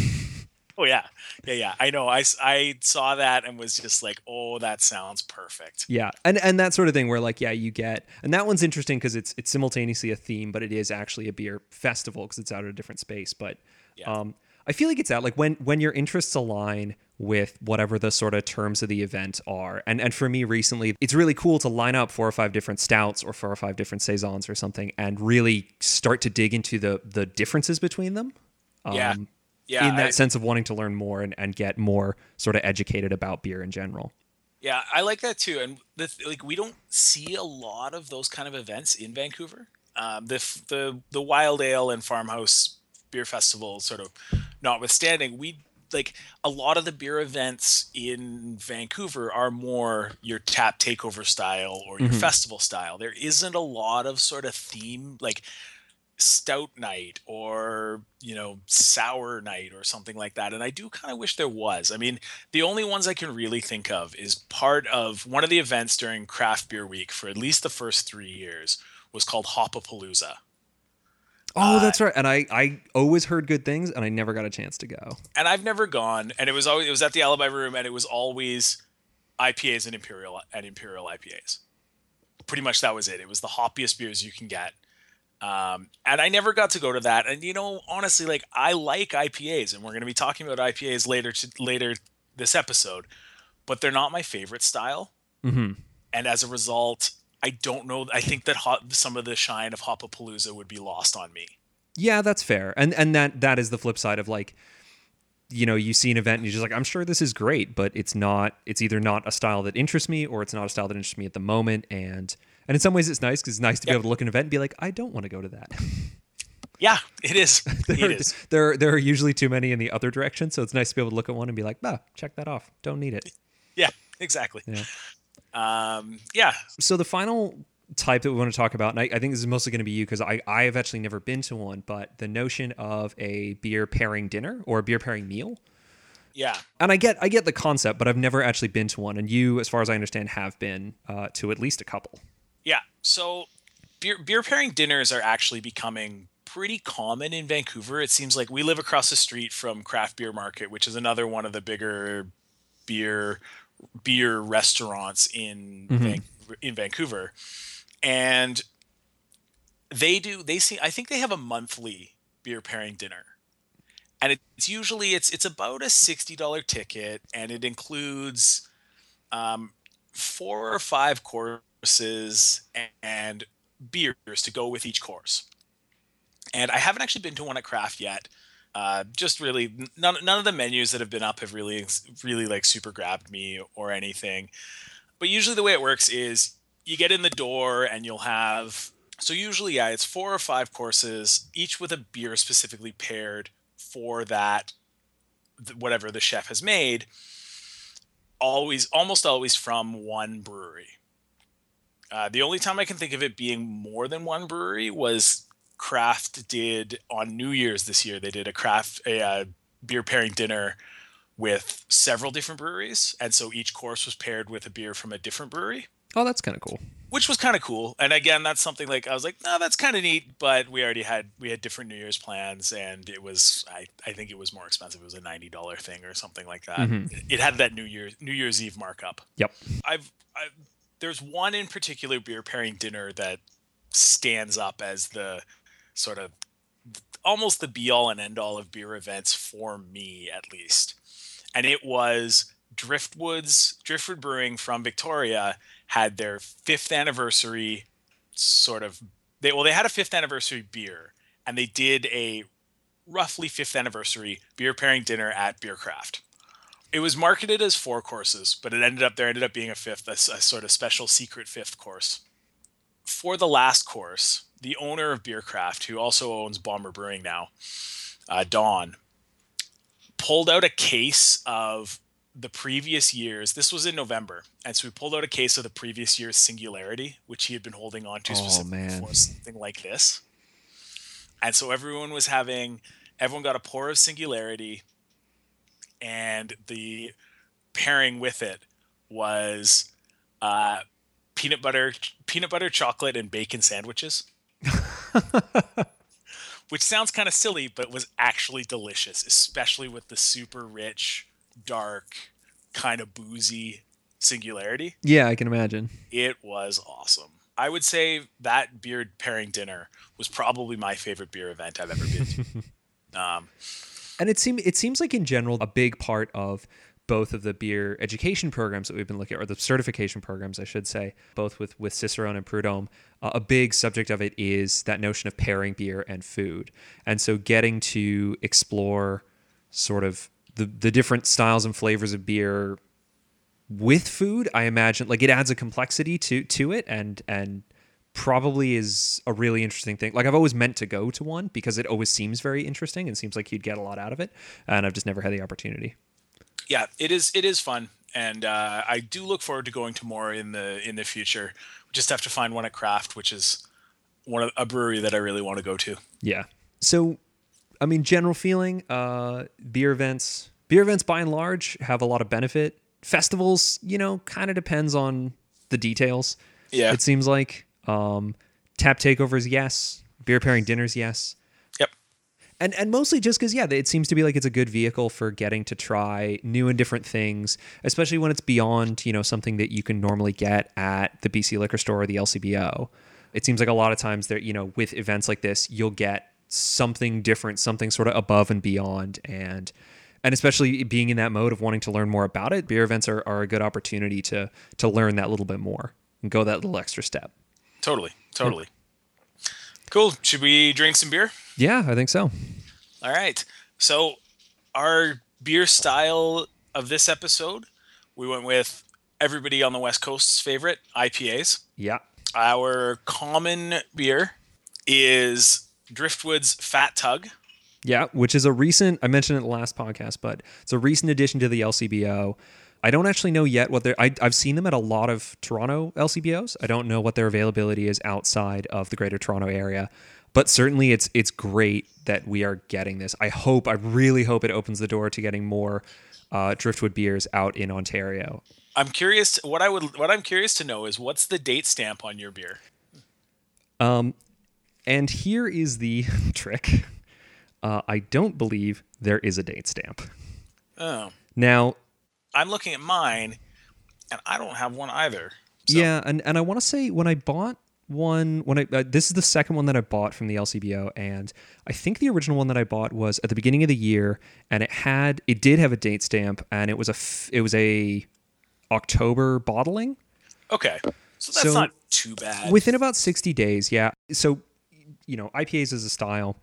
oh yeah, yeah, yeah. I know. I, I saw that and was just like, oh, that sounds perfect. Yeah, and and that sort of thing where like yeah, you get and that one's interesting because it's it's simultaneously a theme, but it is actually a beer festival because it's out at a different space. But Yeah. um, I feel like it's out like when when your interests align with whatever the sort of terms of the event are. And and for me recently, it's really cool to line up four or five different stouts or four or five different saisons or something, and really start to dig into the the differences between them. Um, Yeah, in that I- sense of wanting to learn more and, and get more sort of educated about beer in general. Yeah, I like that too. And the, like, we don't see a lot of those kind of events in Vancouver. Um, the the the Wild Ale and Farmhouse Beer Festival, sort of, notwithstanding, we like a lot of the beer events in Vancouver are more your tap takeover style or your Mhm. festival style. There isn't a lot of sort of theme like stout night or you know sour night or something like that and i do kind of wish there was i mean the only ones i can really think of is part of one of the events during craft beer week for at least the first three years was called hopapalooza Oh, Uh, that's right. And I, I always heard good things, and I never got a chance to go. and i've never gone and it was always it was at the alibi room and it was always IPAs and imperial and imperial IPAs. Pretty much that was it. It was the hoppiest beers you can get. Um, and I never got to go to that. And you know, honestly, like I like IPAs, and we're going to be talking about IPAs later to, later this episode, but they're not my favorite style. Mm-hmm. And as a result, I don't know. I think that hot, some of the shine of Hopapalooza would be lost on me. Yeah, that's fair. And and that that is the flip side of like you know, you see an event and you're just like, I'm sure this is great, but it's not it's either not a style that interests me or it's not a style that interests me at the moment and and in some ways it's nice because it's nice to yep. be able to look at an event and be like, I don't want to go to that. Yeah, it is. there, it is. There, there are usually too many in the other direction, so it's nice to be able to look at one and be like, "Ah, check that off. Don't need it." Yeah, exactly. Yeah. Um, yeah. So the final type that we want to talk about, and I, I think this is mostly going to be you because I, I have actually never been to one, but the notion of a beer pairing dinner or a beer pairing meal. Yeah. And I get I get the concept, but I've never actually been to one. And you, as far as I understand, have been uh, to at least a couple. Yeah. So beer beer pairing dinners are actually becoming pretty common in Vancouver. It seems like we live across the street from Craft Beer Market, which is another one of the bigger beer beer restaurants in mm-hmm. Van- in Vancouver, and they do they see I think they have a monthly beer pairing dinner, and it's usually it's it's about a sixty dollar ticket, and it includes um, four or five courses and beers to go with each course. And I haven't actually been to one at Craft yet. Uh, just really none, none of the menus that have been up have really really like super grabbed me or anything but usually the way it works is you get in the door and you'll have so usually yeah it's four or five courses each with a beer specifically paired for that whatever the chef has made always almost always from one brewery uh, the only time i can think of it being more than one brewery was Craft did on New Year's this year. They did a craft a uh, beer pairing dinner with several different breweries, and so each course was paired with a beer from a different brewery. Oh, that's kind of cool. Which was kind of cool. And again, that's something like I was like, no, that's kind of neat. But we already had we had different New Year's plans, and it was I, I think it was more expensive. It was a ninety dollar thing or something like that. Mm-hmm. It had that New Year's New Year's Eve markup. Yep. I've, I've there's one in particular beer pairing dinner that stands up as the sort of almost the be all and end all of beer events for me at least. And it was Driftwood's Driftwood Brewing from Victoria had their fifth anniversary sort of they well they had a fifth anniversary beer and they did a roughly fifth anniversary beer pairing dinner at Biercraft. It was marketed as four courses, but it ended up there ended up being a fifth, a, a sort of special secret fifth course. For the last course, the owner of Biercraft, who also owns Bomber Brewing now, uh, Don, pulled out a case of the previous years. This was in November, and so we pulled out a case of the previous year's Singularity, which he had been holding on to oh, specifically man. for something like this. And so everyone was having, everyone got a pour of Singularity, and the pairing with it was uh, peanut butter, peanut butter chocolate, and bacon sandwiches. Which sounds kind of silly, but was actually delicious, especially with the super rich, dark, kind of boozy singularity. Yeah, I can imagine. It was awesome. I would say that beer pairing dinner was probably my favorite beer event I've ever been to. um, and it seems it seems like in general a big part of both of the beer education programs that we've been looking at, or the certification programs, I should say, both with, with Cicerone and Prud'homme, uh, a big subject of it is that notion of pairing beer and food. And so getting to explore sort of the, the different styles and flavors of beer with food, I imagine like it adds a complexity to to it and and probably is a really interesting thing. Like I've always meant to go to one because it always seems very interesting and seems like you'd get a lot out of it. And I've just never had the opportunity yeah, it is. It is fun, and uh, I do look forward to going to more in the in the future. We just have to find one at Craft, which is one of a brewery that I really want to go to. Yeah. So, I mean, general feeling, uh, beer events, beer events by and large have a lot of benefit. Festivals, you know, kind of depends on the details. Yeah. It seems like um, tap takeovers, yes. Beer pairing dinners, yes. Yep. and and mostly just because yeah, it seems to be like it's a good vehicle for getting to try new and different things, especially when it's beyond you know something that you can normally get at the BC liquor store or the LCBO. It seems like a lot of times there, you know, with events like this, you'll get something different, something sort of above and beyond, and and especially being in that mode of wanting to learn more about it, beer events are, are a good opportunity to to learn that little bit more and go that little extra step. Totally, totally. Cool. Should we drink some beer? Yeah, I think so. All right. So, our beer style of this episode, we went with everybody on the West Coast's favorite IPAs. Yeah. Our common beer is Driftwood's Fat Tug. Yeah, which is a recent, I mentioned it in the last podcast, but it's a recent addition to the LCBO. I don't actually know yet what they're, I, I've seen them at a lot of Toronto LCBOs. I don't know what their availability is outside of the greater Toronto area, but certainly it's, it's great that we are getting this. I hope, I really hope it opens the door to getting more uh, Driftwood beers out in Ontario. I'm curious. What I would, what I'm curious to know is what's the date stamp on your beer? Um, and here is the trick. Uh, I don't believe there is a date stamp. Oh, Now, I'm looking at mine, and I don't have one either. So, yeah, and, and I want to say when I bought one, when I uh, this is the second one that I bought from the LCBO, and I think the original one that I bought was at the beginning of the year, and it had it did have a date stamp, and it was a f- it was a October bottling. Okay. So that's So- not too bad. within about 60 days yeah so you know ipas is a style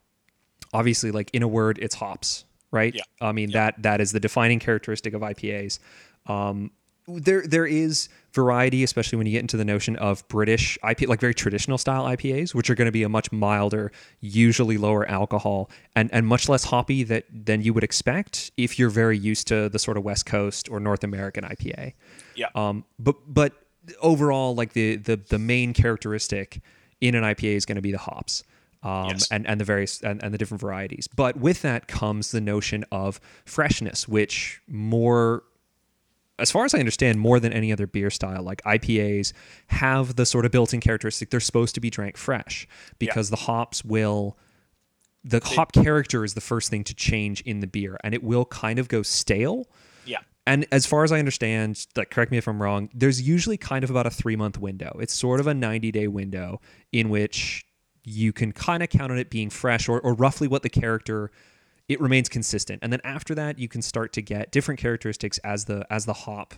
obviously like in a word it's hops right Yeah. i mean that that is the defining characteristic of ipas um there there is variety especially when you get into the notion of british ipa like very traditional style ipas which are going to be a much milder usually lower alcohol and and much less hoppy that than you would expect if you're very used to the sort of west coast or north american ipa yeah. um, but but overall, like the the the main characteristic in an IPA is going to be the hops. Um, Yes. and, and the various and, and the different varieties. But with that comes the notion of freshness, which more as far as I understand, more than any other beer style, like IPAs have the sort of built-in characteristic they're supposed to be drank fresh because the hops will the hop character is the first thing to change in the beer and it will kind of go stale yeah. and as far as I understand, like correct me if I'm wrong, there's usually kind of about a three month window. It's sort of a 90 day window in which you can kind of count on it being fresh or, or roughly what the character it remains consistent. And then after that, you can start to get different characteristics as the as the hop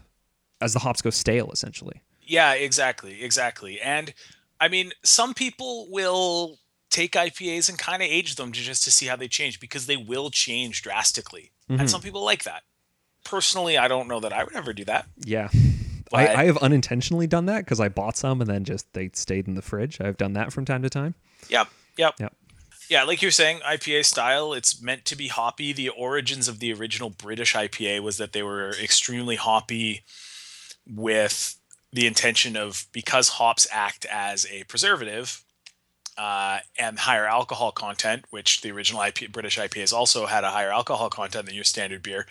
as the hops go stale, essentially. Yeah, exactly, exactly. And I mean, some people will take IPAs and kind of age them to just to see how they change because they will change drastically. And mm-hmm. some people like that. Personally, I don't know that I would ever do that. Yeah. I, I have unintentionally done that because I bought some and then just they stayed in the fridge. I've done that from time to time. Yep, yep. Yep. Yeah, like you're saying, IPA style, it's meant to be hoppy. The origins of the original British IPA was that they were extremely hoppy with the intention of because hops act as a preservative uh, and higher alcohol content, which the original IP, British IPAs also had a higher alcohol content than your standard beer.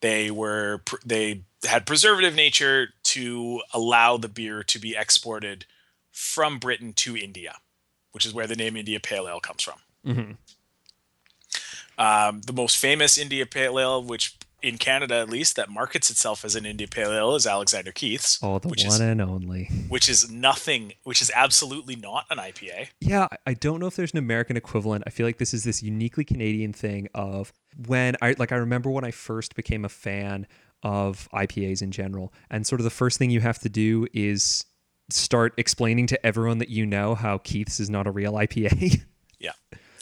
They were they had preservative nature to allow the beer to be exported from Britain to India, which is where the name India Pale Ale comes from. Mhm. Um, the most famous India Pale Ale, which in Canada at least, that markets itself as an India Pale Ale, is Alexander Keith's, Oh, the which one is and only. which is nothing, which is absolutely not an IPA. Yeah, I don't know if there's an American equivalent. I feel like this is this uniquely Canadian thing of when I like I remember when I first became a fan of IPAs in general, and sort of the first thing you have to do is start explaining to everyone that you know how Keith's is not a real IPA. Yeah,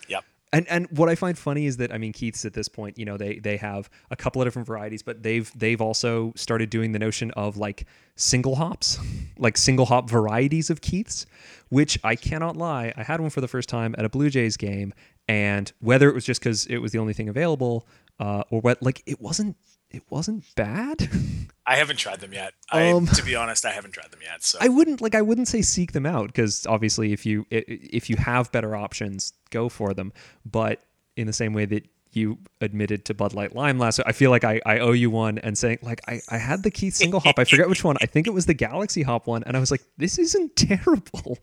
Yeah. And and what I find funny is that I mean Keith's at this point, you know, they they have a couple of different varieties, but they've they've also started doing the notion of like single hops, like single hop varieties of Keith's, which I cannot lie, I had one for the first time at a Blue Jays game, and whether it was just because it was the only thing available, uh, or what, like it wasn't it wasn't bad. I haven't tried them yet. I, Um, to be honest, I haven't tried them yet. So I wouldn't like I wouldn't say seek them out because obviously if you if you have better options, go for them. But in the same way that you admitted to Bud Light Lime last, I feel like I, I owe you one and saying like I, I had the Keith single hop. I forget which one. I think it was the Galaxy Hop one, and I was like, this isn't terrible.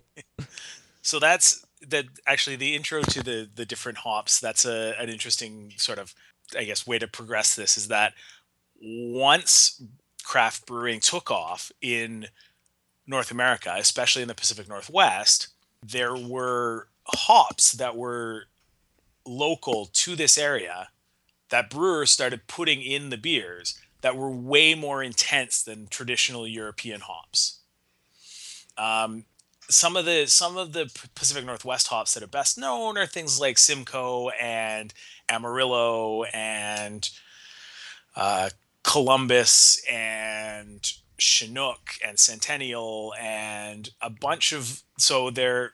so that's that actually the intro to the the different hops. That's a an interesting sort of I guess way to progress this is that once craft brewing took off in North America, especially in the Pacific Northwest, there were hops that were local to this area that brewers started putting in the beers that were way more intense than traditional European hops. Um, some of the some of the Pacific Northwest hops that are best known are things like Simcoe and Amarillo and uh, Columbus and Chinook and Centennial and a bunch of so they're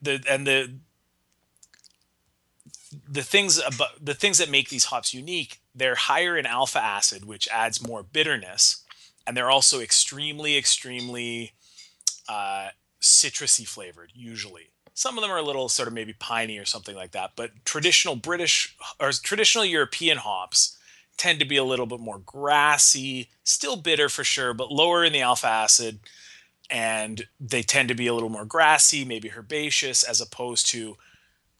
the and the the things about the things that make these hops unique they're higher in alpha acid which adds more bitterness and they're also extremely extremely uh, citrusy flavored usually some of them are a little sort of maybe piney or something like that but traditional british or traditional european hops tend to be a little bit more grassy still bitter for sure but lower in the alpha acid and they tend to be a little more grassy maybe herbaceous as opposed to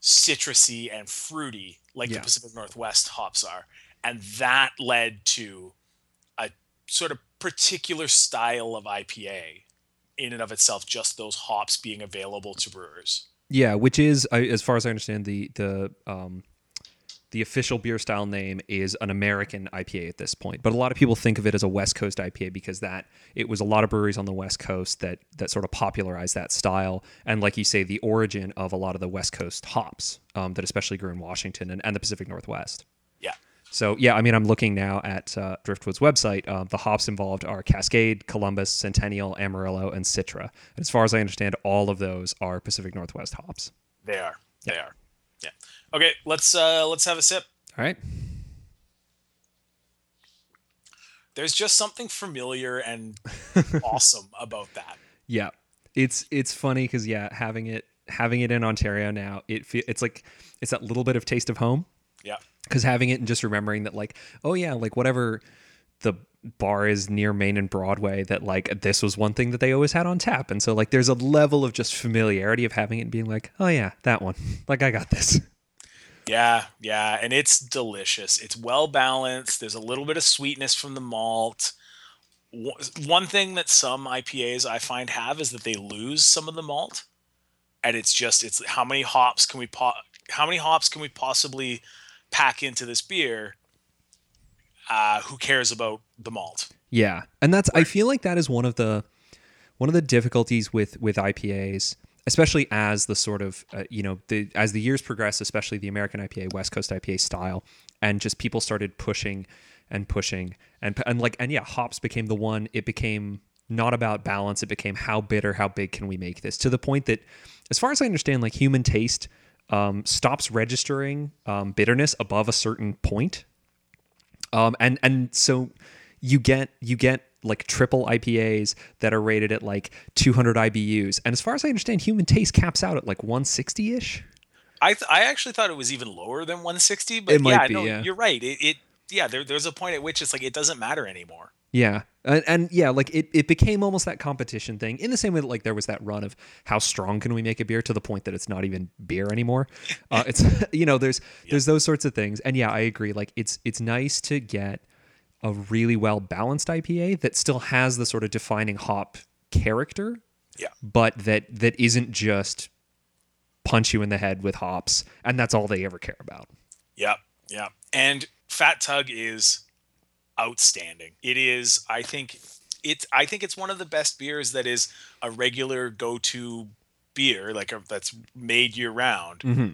citrusy and fruity like Yeah. the pacific northwest hops are and that led to a sort of particular style of ipa in and of itself just those hops being available to brewers Yeah, which is, as far as I understand, the the um, the official beer style name is an American IPA at this point. But a lot of people think of it as a West Coast IPA because that it was a lot of breweries on the West Coast that that sort of popularized that style, and like you say, the origin of a lot of the West Coast hops um, that especially grew in Washington and, and the Pacific Northwest. Yeah So yeah, I mean, I'm looking now at uh, Driftwood's website. Uh, the hops involved are Cascade, Columbus, Centennial, Amarillo, and Citra. And as far as I understand, all of those are Pacific Northwest hops. they are they are yeah okay let's uh let's have a sip All right. there's just something familiar and awesome about that. Yeah, it's it's funny because yeah, having it having it in Ontario now, it fe- it's like it's that little bit of taste of home. Yeah. Because having it and just remembering that like oh yeah like whatever the bar is near main and broadway that like this was one thing that they always had on tap and so like there's a level of just familiarity of having it and being like oh yeah that one like i got this Yeah, yeah, and it's delicious. It's well balanced. There's a little bit of sweetness from the malt. One thing that some IPAs I find have is that they lose some of the malt, and it's just it's how many hops can we po- how many hops can we possibly pack into this beer? Uh, who cares about the malt? Yeah, and that's I feel like that is one of the one of the difficulties with with IPAs, especially as the sort of uh, you know the as the years progress, especially the American IPA, West Coast IPA style, and just people started pushing and pushing and and like and yeah, hops became the one. It became not about balance. It became how bitter, how big can we make this? To the point that, as far as I understand, like human taste um, stops registering um, bitterness above a certain point um, and and so you get you get like triple IPAs that are rated at like 200 IBUs, and as far as I understand, human taste caps out at like 160 ish. I th- I actually thought it was even lower than 160, but It might yeah, be, no, yeah. you're right. It, it yeah, there, there's a point at which it's like it doesn't matter anymore. Yeah, and, and yeah, like it, it became almost that competition thing in the same way that like there was that run of how strong can we make a beer to the point that it's not even beer anymore. Uh, it's you know there's there's those sorts of things, and yeah, I agree. Like it's it's nice to get a really well balanced IPA that still has the sort of defining hop character, Yeah. but that that isn't just punch you in the head with hops, and that's all they ever care about. Yeah. Yeah. And Fat Tug is outstanding. It is, I think, it's I think it's one of the best beers that is a regular go-to beer, like a, that's made year round Mm-hmm.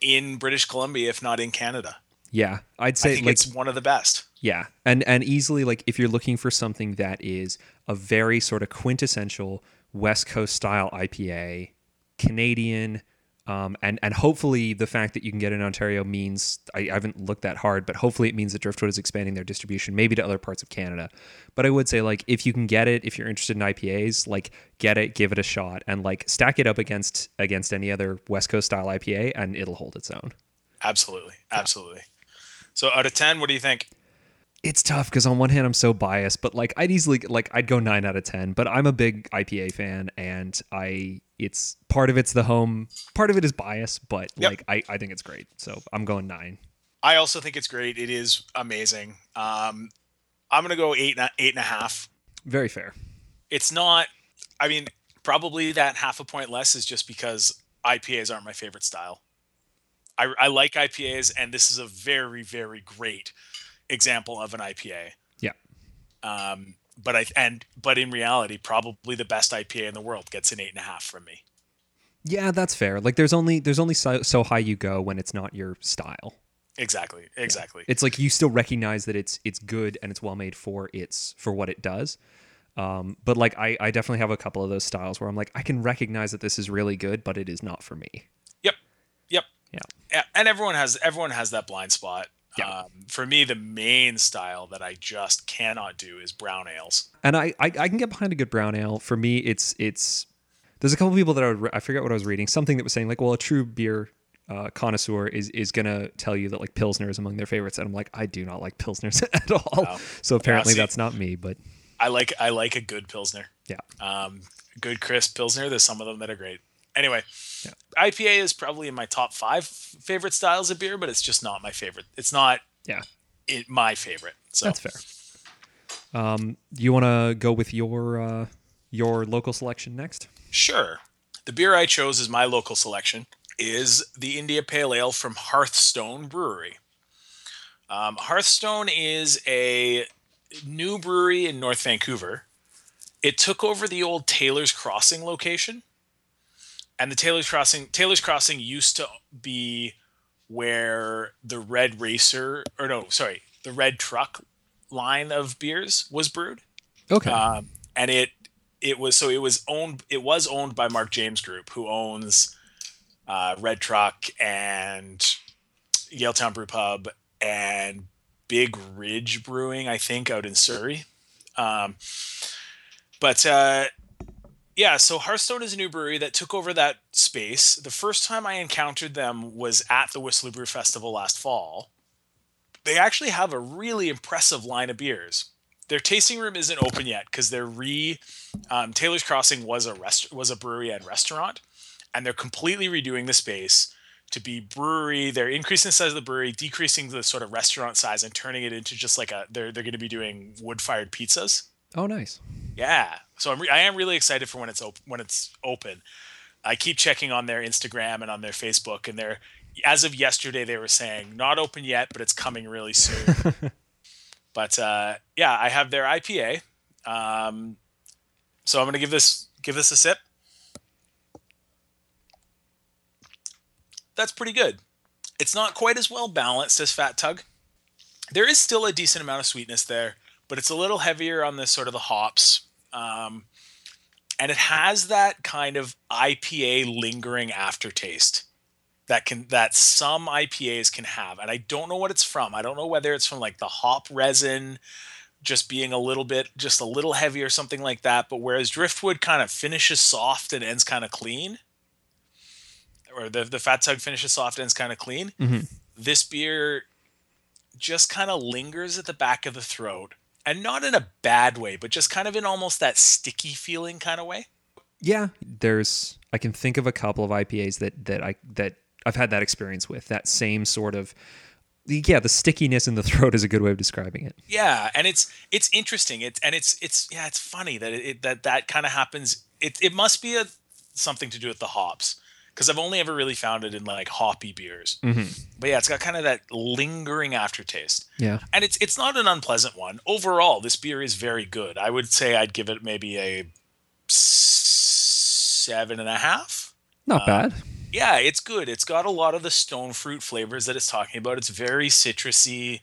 in British Columbia, if not in Canada. Yeah, I'd say like it's one of the best. Yeah, and and easily like if you're looking for something that is a very sort of quintessential West Coast style IPA, Canadian, um, and and hopefully the fact that you can get it in Ontario means I, I haven't looked that hard, but hopefully it means that Driftwood is expanding their distribution maybe to other parts of Canada. But I would say like if you can get it, if you're interested in IPAs, like get it, give it a shot, and like stack it up against against any other West Coast style IPA, and it'll hold its own. Absolutely, absolutely. So out of ten, what do you think? it's tough because on one hand I'm so biased, but like I'd easily like I'd go nine out of ten. But I'm a big IPA fan, and I it's part of it's the home, part of it is bias, but Yep. like I, I think it's great. So I'm going nine. I also think it's great. It is amazing. Um, I'm gonna go eight eight and a half. Very fair. It's not. I mean, probably that half a point less is just because IPAs aren't my favorite style. I, I like IPAs, and this is a very very great example of an IPA. Yeah. Um, but I and but in reality, probably the best IPA in the world gets an eight and a half from me. Yeah, that's fair. Like there's only there's only so, so high you go when it's not your style. Exactly. Exactly. It's like you still recognize that it's it's good and it's well made for its for what it does. Um, but like I, I definitely have a couple of those styles where I'm like I can recognize that this is really good, but it is not for me. Yep. Yep. Yeah. Yeah, and everyone has everyone has that blind spot. Yeah. Um, for me, the main style that I just cannot do is brown ales. And I, I I can get behind a good brown ale. For me, it's it's there's a couple of people that I would re- I forget what I was reading something that was saying like well a true beer uh, connoisseur is is gonna tell you that like pilsner is among their favorites and I'm like I do not like pilsners at all. Wow. So apparently see. that's not me. But I like I like a good pilsner. yeah, Um, good crisp pilsner. There's some of them that are great. Anyway, Yeah. IPA is probably in my top five favorite styles of beer, but it's just not my favorite. It's not yeah, it, my favorite. So that's fair. Um, you want to go with your uh, your local selection next? Sure. The beer I chose as my local selection is the India Pale Ale from Hearthstone Brewery. Um, Hearthstone is a new brewery in North Vancouver. It took over the old Taylor's Crossing location. And the Taylor's Crossing Taylor's Crossing used to be where the Red Racer or no, sorry, the Red Truck line of beers was brewed Okay. um, and it it was so it was owned it was owned by Mark James Group, who owns uh, Red Truck and Yaletown Brew Pub and Big Ridge Brewing, I think, out in Surrey. Um, but uh, yeah, so Hearthstone is a new brewery that took over that space. The first time I encountered them was at the Whistler Brew Festival last fall. They actually have a really impressive line of beers their tasting room isn't open yet because they're re um, Taylor's Crossing was a rest was a brewery and restaurant, and they're completely redoing the space to be brewery. They're increasing the size of the brewery, decreasing the sort of restaurant size, and turning it into just like a. They're they're going to be doing wood fired pizzas. Oh, nice. Yeah, so I'm re- I am really excited for when it's open. When it's open, I keep checking on their Instagram and on their Facebook, and they're as of yesterday they were saying not open yet, but it's coming really soon. but uh, yeah, I have their IPA, um, so I'm gonna give this give this a sip. That's pretty good. It's not quite as well balanced as Fat Tug. There is still a decent amount of sweetness there, but it's a little heavier on the sort of the hops. Um, and it has that kind of IPA lingering aftertaste that can that some IPAs can have. And I don't know what it's from. I don't know whether it's from like the hop resin just being a little bit just a little heavy or something like that. But whereas driftwood kind of finishes soft and ends kind of clean, or the the fat tug finishes soft and ends kind of clean, Mhm. this beer just kind of lingers at the back of the throat and not in a bad way but just kind of in almost that sticky feeling kind of way Yeah, there's I can think of a couple of IPAs that that I that I've had that experience with. That same sort of yeah, the stickiness in the throat is a good way of describing it. yeah and it's it's interesting it's and it's it's yeah it's funny that it, that that kind of happens it, it must be a something to do with the hops because i've only ever really found it in like hoppy beers mm-hmm. but yeah it's got kind of that lingering aftertaste Yeah. and it's it's not an unpleasant one overall this beer is very good i would say i'd give it maybe a seven and a half Not uh, bad. yeah, it's good. It's got a lot of the stone fruit flavors that it's talking about. It's very citrusy.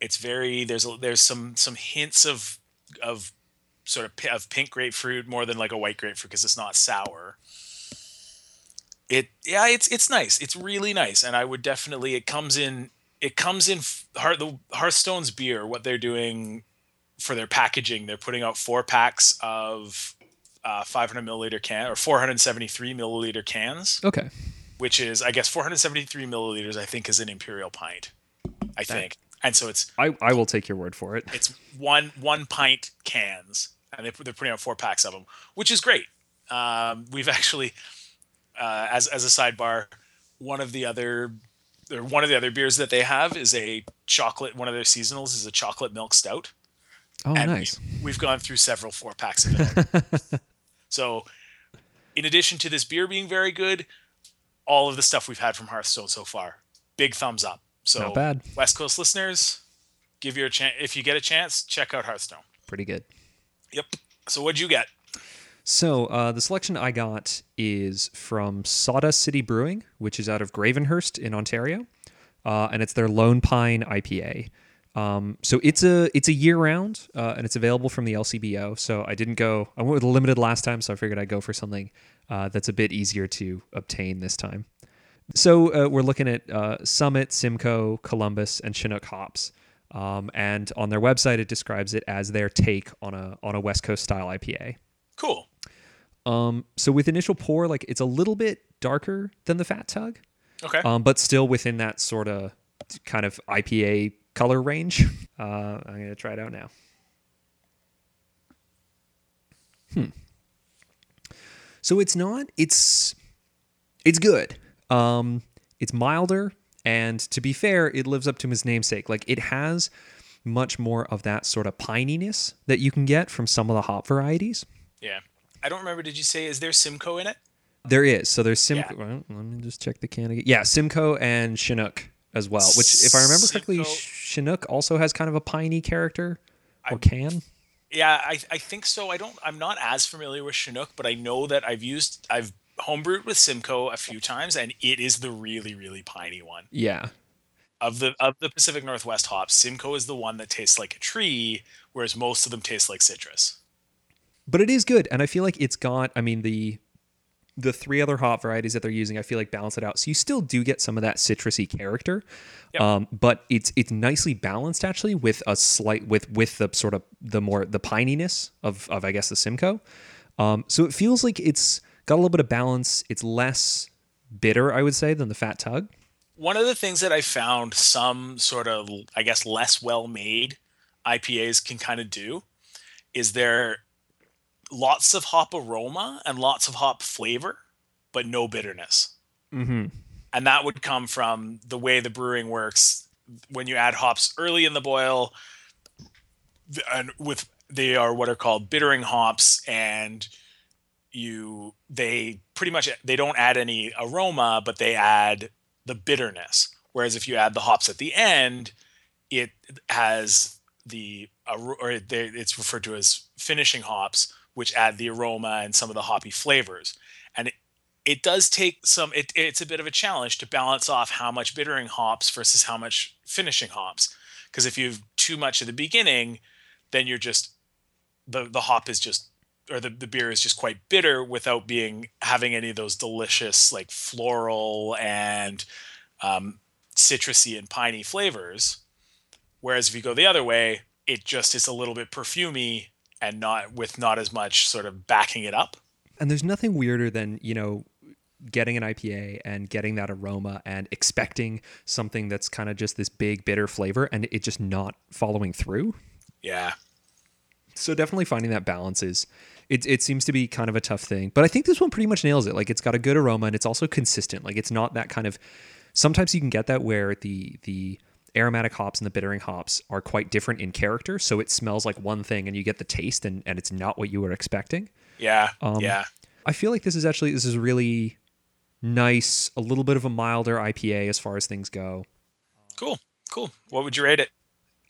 It's very there's a, there's some some hints of of sort of of pink grapefruit more than like a white grapefruit because it's not sour. It yeah, it's it's nice. It's really nice, and I would definitely it comes in it comes in Hearth the Hearthstone's beer. What they're doing for their packaging, they're putting out four packs of uh, 500 milliliter can or 473 milliliter cans Okay. which is I guess 473 milliliters. I think is an imperial pint. I think, and so it's I, I will take your word for it. it's one one pint cans, and they they're putting out four packs of them, which is great. Um, we've actually, uh, as as a sidebar, one of the other or one of the other beers that they have is a chocolate. One of their seasonals is a chocolate milk stout. Oh, and nice. We, have gone through several four packs of it. so, in addition to this beer being very good, all of the stuff we've had from Hearthstone so far, big thumbs up. So, Not bad. West Coast listeners, give your chance. If you get a chance, check out Hearthstone. Pretty good. Yep. So, what'd you get? So uh, the selection I got is from Sawdust City Brewing, which is out of Gravenhurst in Ontario, uh, and it's their Lone Pine IPA. Um, so it's a it's a year round, uh, and it's available from the LCBO. So I didn't go. I went with limited last time, so I figured I'd go for something uh, that's a bit easier to obtain this time. So uh, we're looking at uh, Summit, Simcoe, Columbus, and Chinook hops. Um, and on their website, it describes it as their take on a on a West Coast style IPA. Cool. Um, so with initial pour, like it's a little bit darker than the Fat Tug, Okay. um, but still within that sort of kind of IPA color range. Uh, I'm gonna try it out now. Hmm. So it's not. It's it's good. Um, it's milder, and to be fair, it lives up to his namesake. Like it has much more of that sort of pininess that you can get from some of the hop varieties. yeah. I don't remember. Did you say is there Simcoe in it? There is. So there's Simcoe. Yeah. Well, let me just check the can again. Yeah, Simcoe and Chinook as well. Which, if I remember correctly, Simcoe- Chinook also has kind of a piney character or I- can. Yeah, I, I think so. I don't. I'm not as familiar with Chinook, but I know that I've used. I've homebrewed with Simcoe a few times, and it is the really really piney one Yeah. of the of the Pacific Northwest hops. Simcoe is the one that tastes like a tree, whereas most of them taste like citrus. But it is good, and I feel like it's got. I mean the the three other hop varieties that they're using, I feel like balance it out. So you still do get some of that citrusy character, Yep. um, but it's it's nicely balanced actually with a slight with with the sort of the more the pininess of of I guess the Simcoe. Um, so it feels like it's got a little bit of balance. It's less bitter, I would say, than the Fat Tug. One of the things that I found some sort of, I guess, less well made IPAs can kind of do is there lots of hop aroma and lots of hop flavor, but no bitterness. Mm-hmm. And that would come from the way the brewing works. When you add hops early in the boil, and with they are what are called bittering hops, and you they pretty much they don't add any aroma, but they add the bitterness. Whereas if you add the hops at the end, it has the or it's referred to as finishing hops, which add the aroma and some of the hoppy flavors. And it, it does take some. It, it's a bit of a challenge to balance off how much bittering hops versus how much finishing hops. Because if you have too much at the beginning, then you're just the the hop is just or the, the beer is just quite bitter without being having any of those delicious like floral and um, citrusy and piney flavors. Whereas if you go the other way, it just is a little bit perfumy and not with not as much sort of backing it up. And there's nothing weirder than, you know, getting an IPA and getting that aroma and expecting something that's kind of just this big bitter flavor and it just not following through. Yeah. So definitely finding that balance is it it seems to be kind of a tough thing. But I think this one pretty much nails it. Like it's got a good aroma and it's also consistent. Like it's not that kind of sometimes you can get that where the the aromatic hops and the bittering hops are quite different in character. So it smells like one thing and you get the taste and, and it's not what you were expecting. Yeah. Um, yeah. I feel like this is actually this is really nice, a little bit of a milder IPA as far as things go. Cool. Cool. What would you rate it?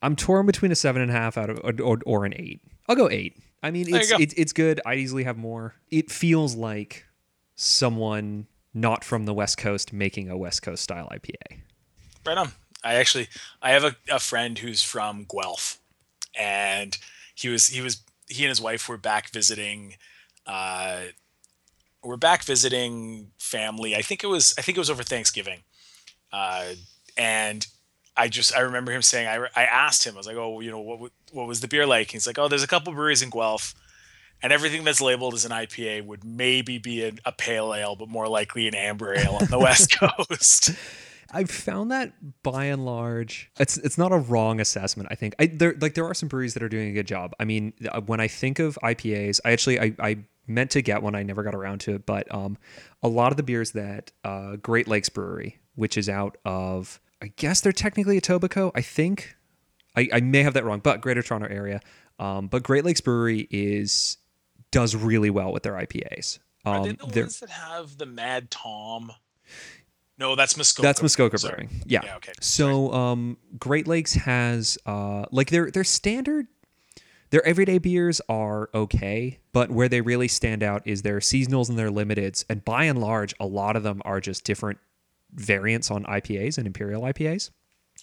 I'm torn between a seven and a half out of or, or an eight. I'll go eight. I mean, it's go. it's it's good. I'd easily have more. It feels like someone not from the West Coast making a West Coast style IPA. Right on. I actually I have a, a friend who's from Guelph, and he was he was he and his wife were back visiting. Uh, were back visiting family. I think it was I think it was over Thanksgiving, uh, and I just I remember him saying I, I asked him I was like oh you know what what was the beer like? He's like oh there's a couple breweries in Guelph. And everything that's labeled as an IPA would maybe be a, a pale ale, but more likely an amber ale on the West Coast. I've found that by and large, it's it's not a wrong assessment. I think I, there like there are some breweries that are doing a good job. I mean, when I think of IPAs, I actually I, I meant to get one. I never got around to it, but um, a lot of the beers that uh, Great Lakes Brewery, which is out of, I guess they're technically Etobicoke. I think I, I may have that wrong, but Greater Toronto area. Um, but Great Lakes Brewery is does really well with their IPAs. Um, Are they the they're- ones that have the Mad Tom? No, that's Muskoka. That's Muskoka Sorry. Brewing. Yeah. Yeah, okay. So um, Great Lakes has uh, like their their standard their everyday beers are okay, but where they really stand out is their seasonals and their limiteds, and by and large, a lot of them are just different variants on IPAs and imperial IPAs.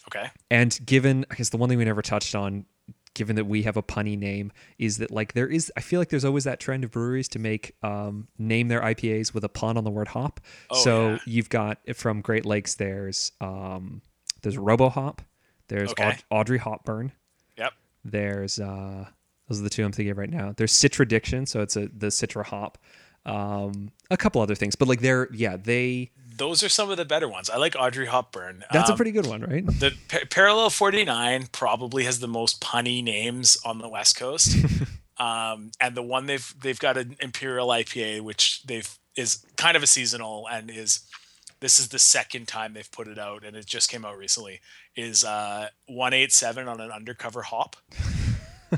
Okay. And given, I guess the one thing we never touched on, given that we have a punny name, is that like there is, I feel like there's always that trend of breweries to make um, name their IPAs with a pun on the word hop. Oh, so yeah. you've got from Great Lakes, there's um, there's Robo Hop, there's Okay. Aud- Audrey Hopburn, Yep. there's uh, those are the two I'm thinking of right now. There's Citra Citradiction, so it's a the Citra hop, um, a couple other things, but like they're yeah they Those are some of the better ones. I like Audrey Hopburn. that's a Um, pretty good one, right? The Pa- Parallel 49 probably has the most punny names on the West Coast. um, and the one they've they've got an Imperial IPA, which they've is kind of a seasonal and is this is the second time they've put it out and it just came out recently is uh 187 on an undercover hop.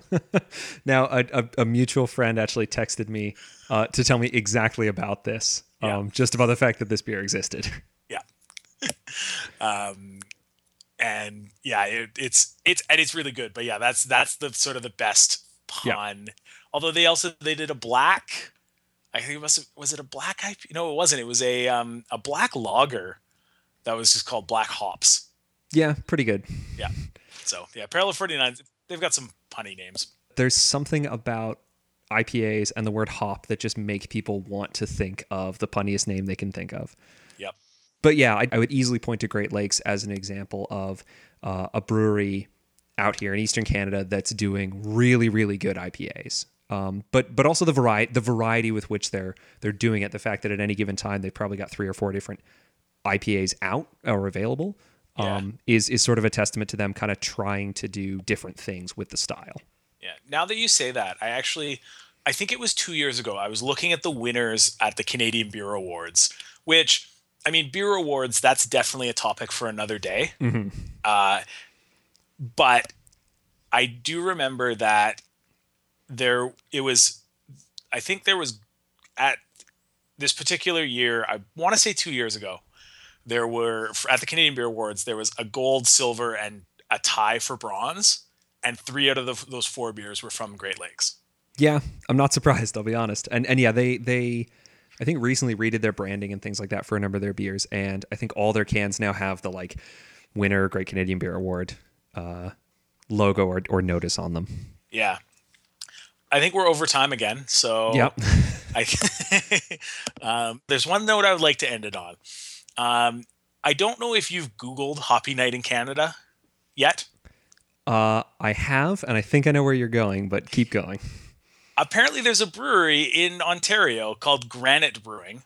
Now, a, a, a mutual friend actually texted me uh, to tell me exactly about this, Yeah. um, just about the fact that this beer existed. Yeah. um, and yeah, it, it's it's and it's really good. But yeah, that's that's the sort of the best Yeah. pun. Although they also they did a black. I think it must have, was it a black IP? No, it wasn't. It was a um a black lager that was just called Black Hops. yeah, pretty good. Yeah. So yeah, Parallel 49. They've got some punny names. There's something about IPAs and the word hop that just make people want to think of the punniest name they can think of. Yep. But yeah, I, I would easily point to Great Lakes as an example of uh, a brewery out here in Eastern Canada that's doing really, really good IPAs. Um, but but also the variety the variety with which they're they're doing it. The fact that at any given time they've probably got three or four different IPAs out or available Yeah. um, is is sort of a testament to them kind of trying to do different things with the style. Yeah. Now that you say that, I actually, I think it was two years ago. I was looking at the winners at the Canadian Beer Awards, which, I mean, beer awards. That's definitely a topic for another day. Uh, but I do remember that there it was. I think there was at this particular year. I want to say two years ago. There were at the Canadian Beer Awards. There was a gold, silver, and a tie for bronze and three out of the, those four beers were from Great Lakes. Yeah, I'm not surprised. I'll be honest. And and yeah, they they I think recently redid their branding and things like that for a number of their beers, and I think all their cans now have the like winner Great Canadian Beer Award uh, logo or or notice on them. Yeah, I think we're over time again. So Yep. I, um, there's one note I would like to end it on. Um, I don't know if you've Googled Hoppy Night in Canada yet. Uh, I have, and I think I know where you're going, but keep going. Apparently, there's a brewery in Ontario called Granite Brewing,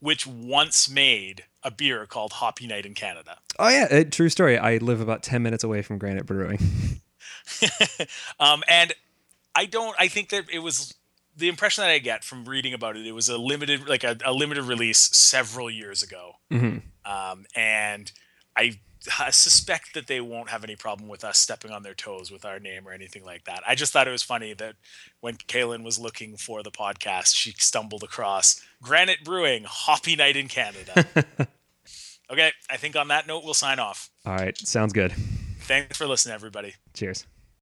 which once made a beer called Hoppy Night in Canada. Oh yeah, uh, true story. I live about ten minutes away from Granite Brewing. um, and I don't. I think that it was the impression that I get from reading about it. It was a limited, like a, a limited release several years ago, um, and I, I suspect that they won't have any problem with us stepping on their toes with our name or anything like that. I just thought it was funny that when Kaylin was looking for the podcast, she stumbled across Granite Brewing Hoppy Night in Canada. okay, I think on that note we'll sign off. All right, sounds good. Thanks for listening, everybody. Cheers.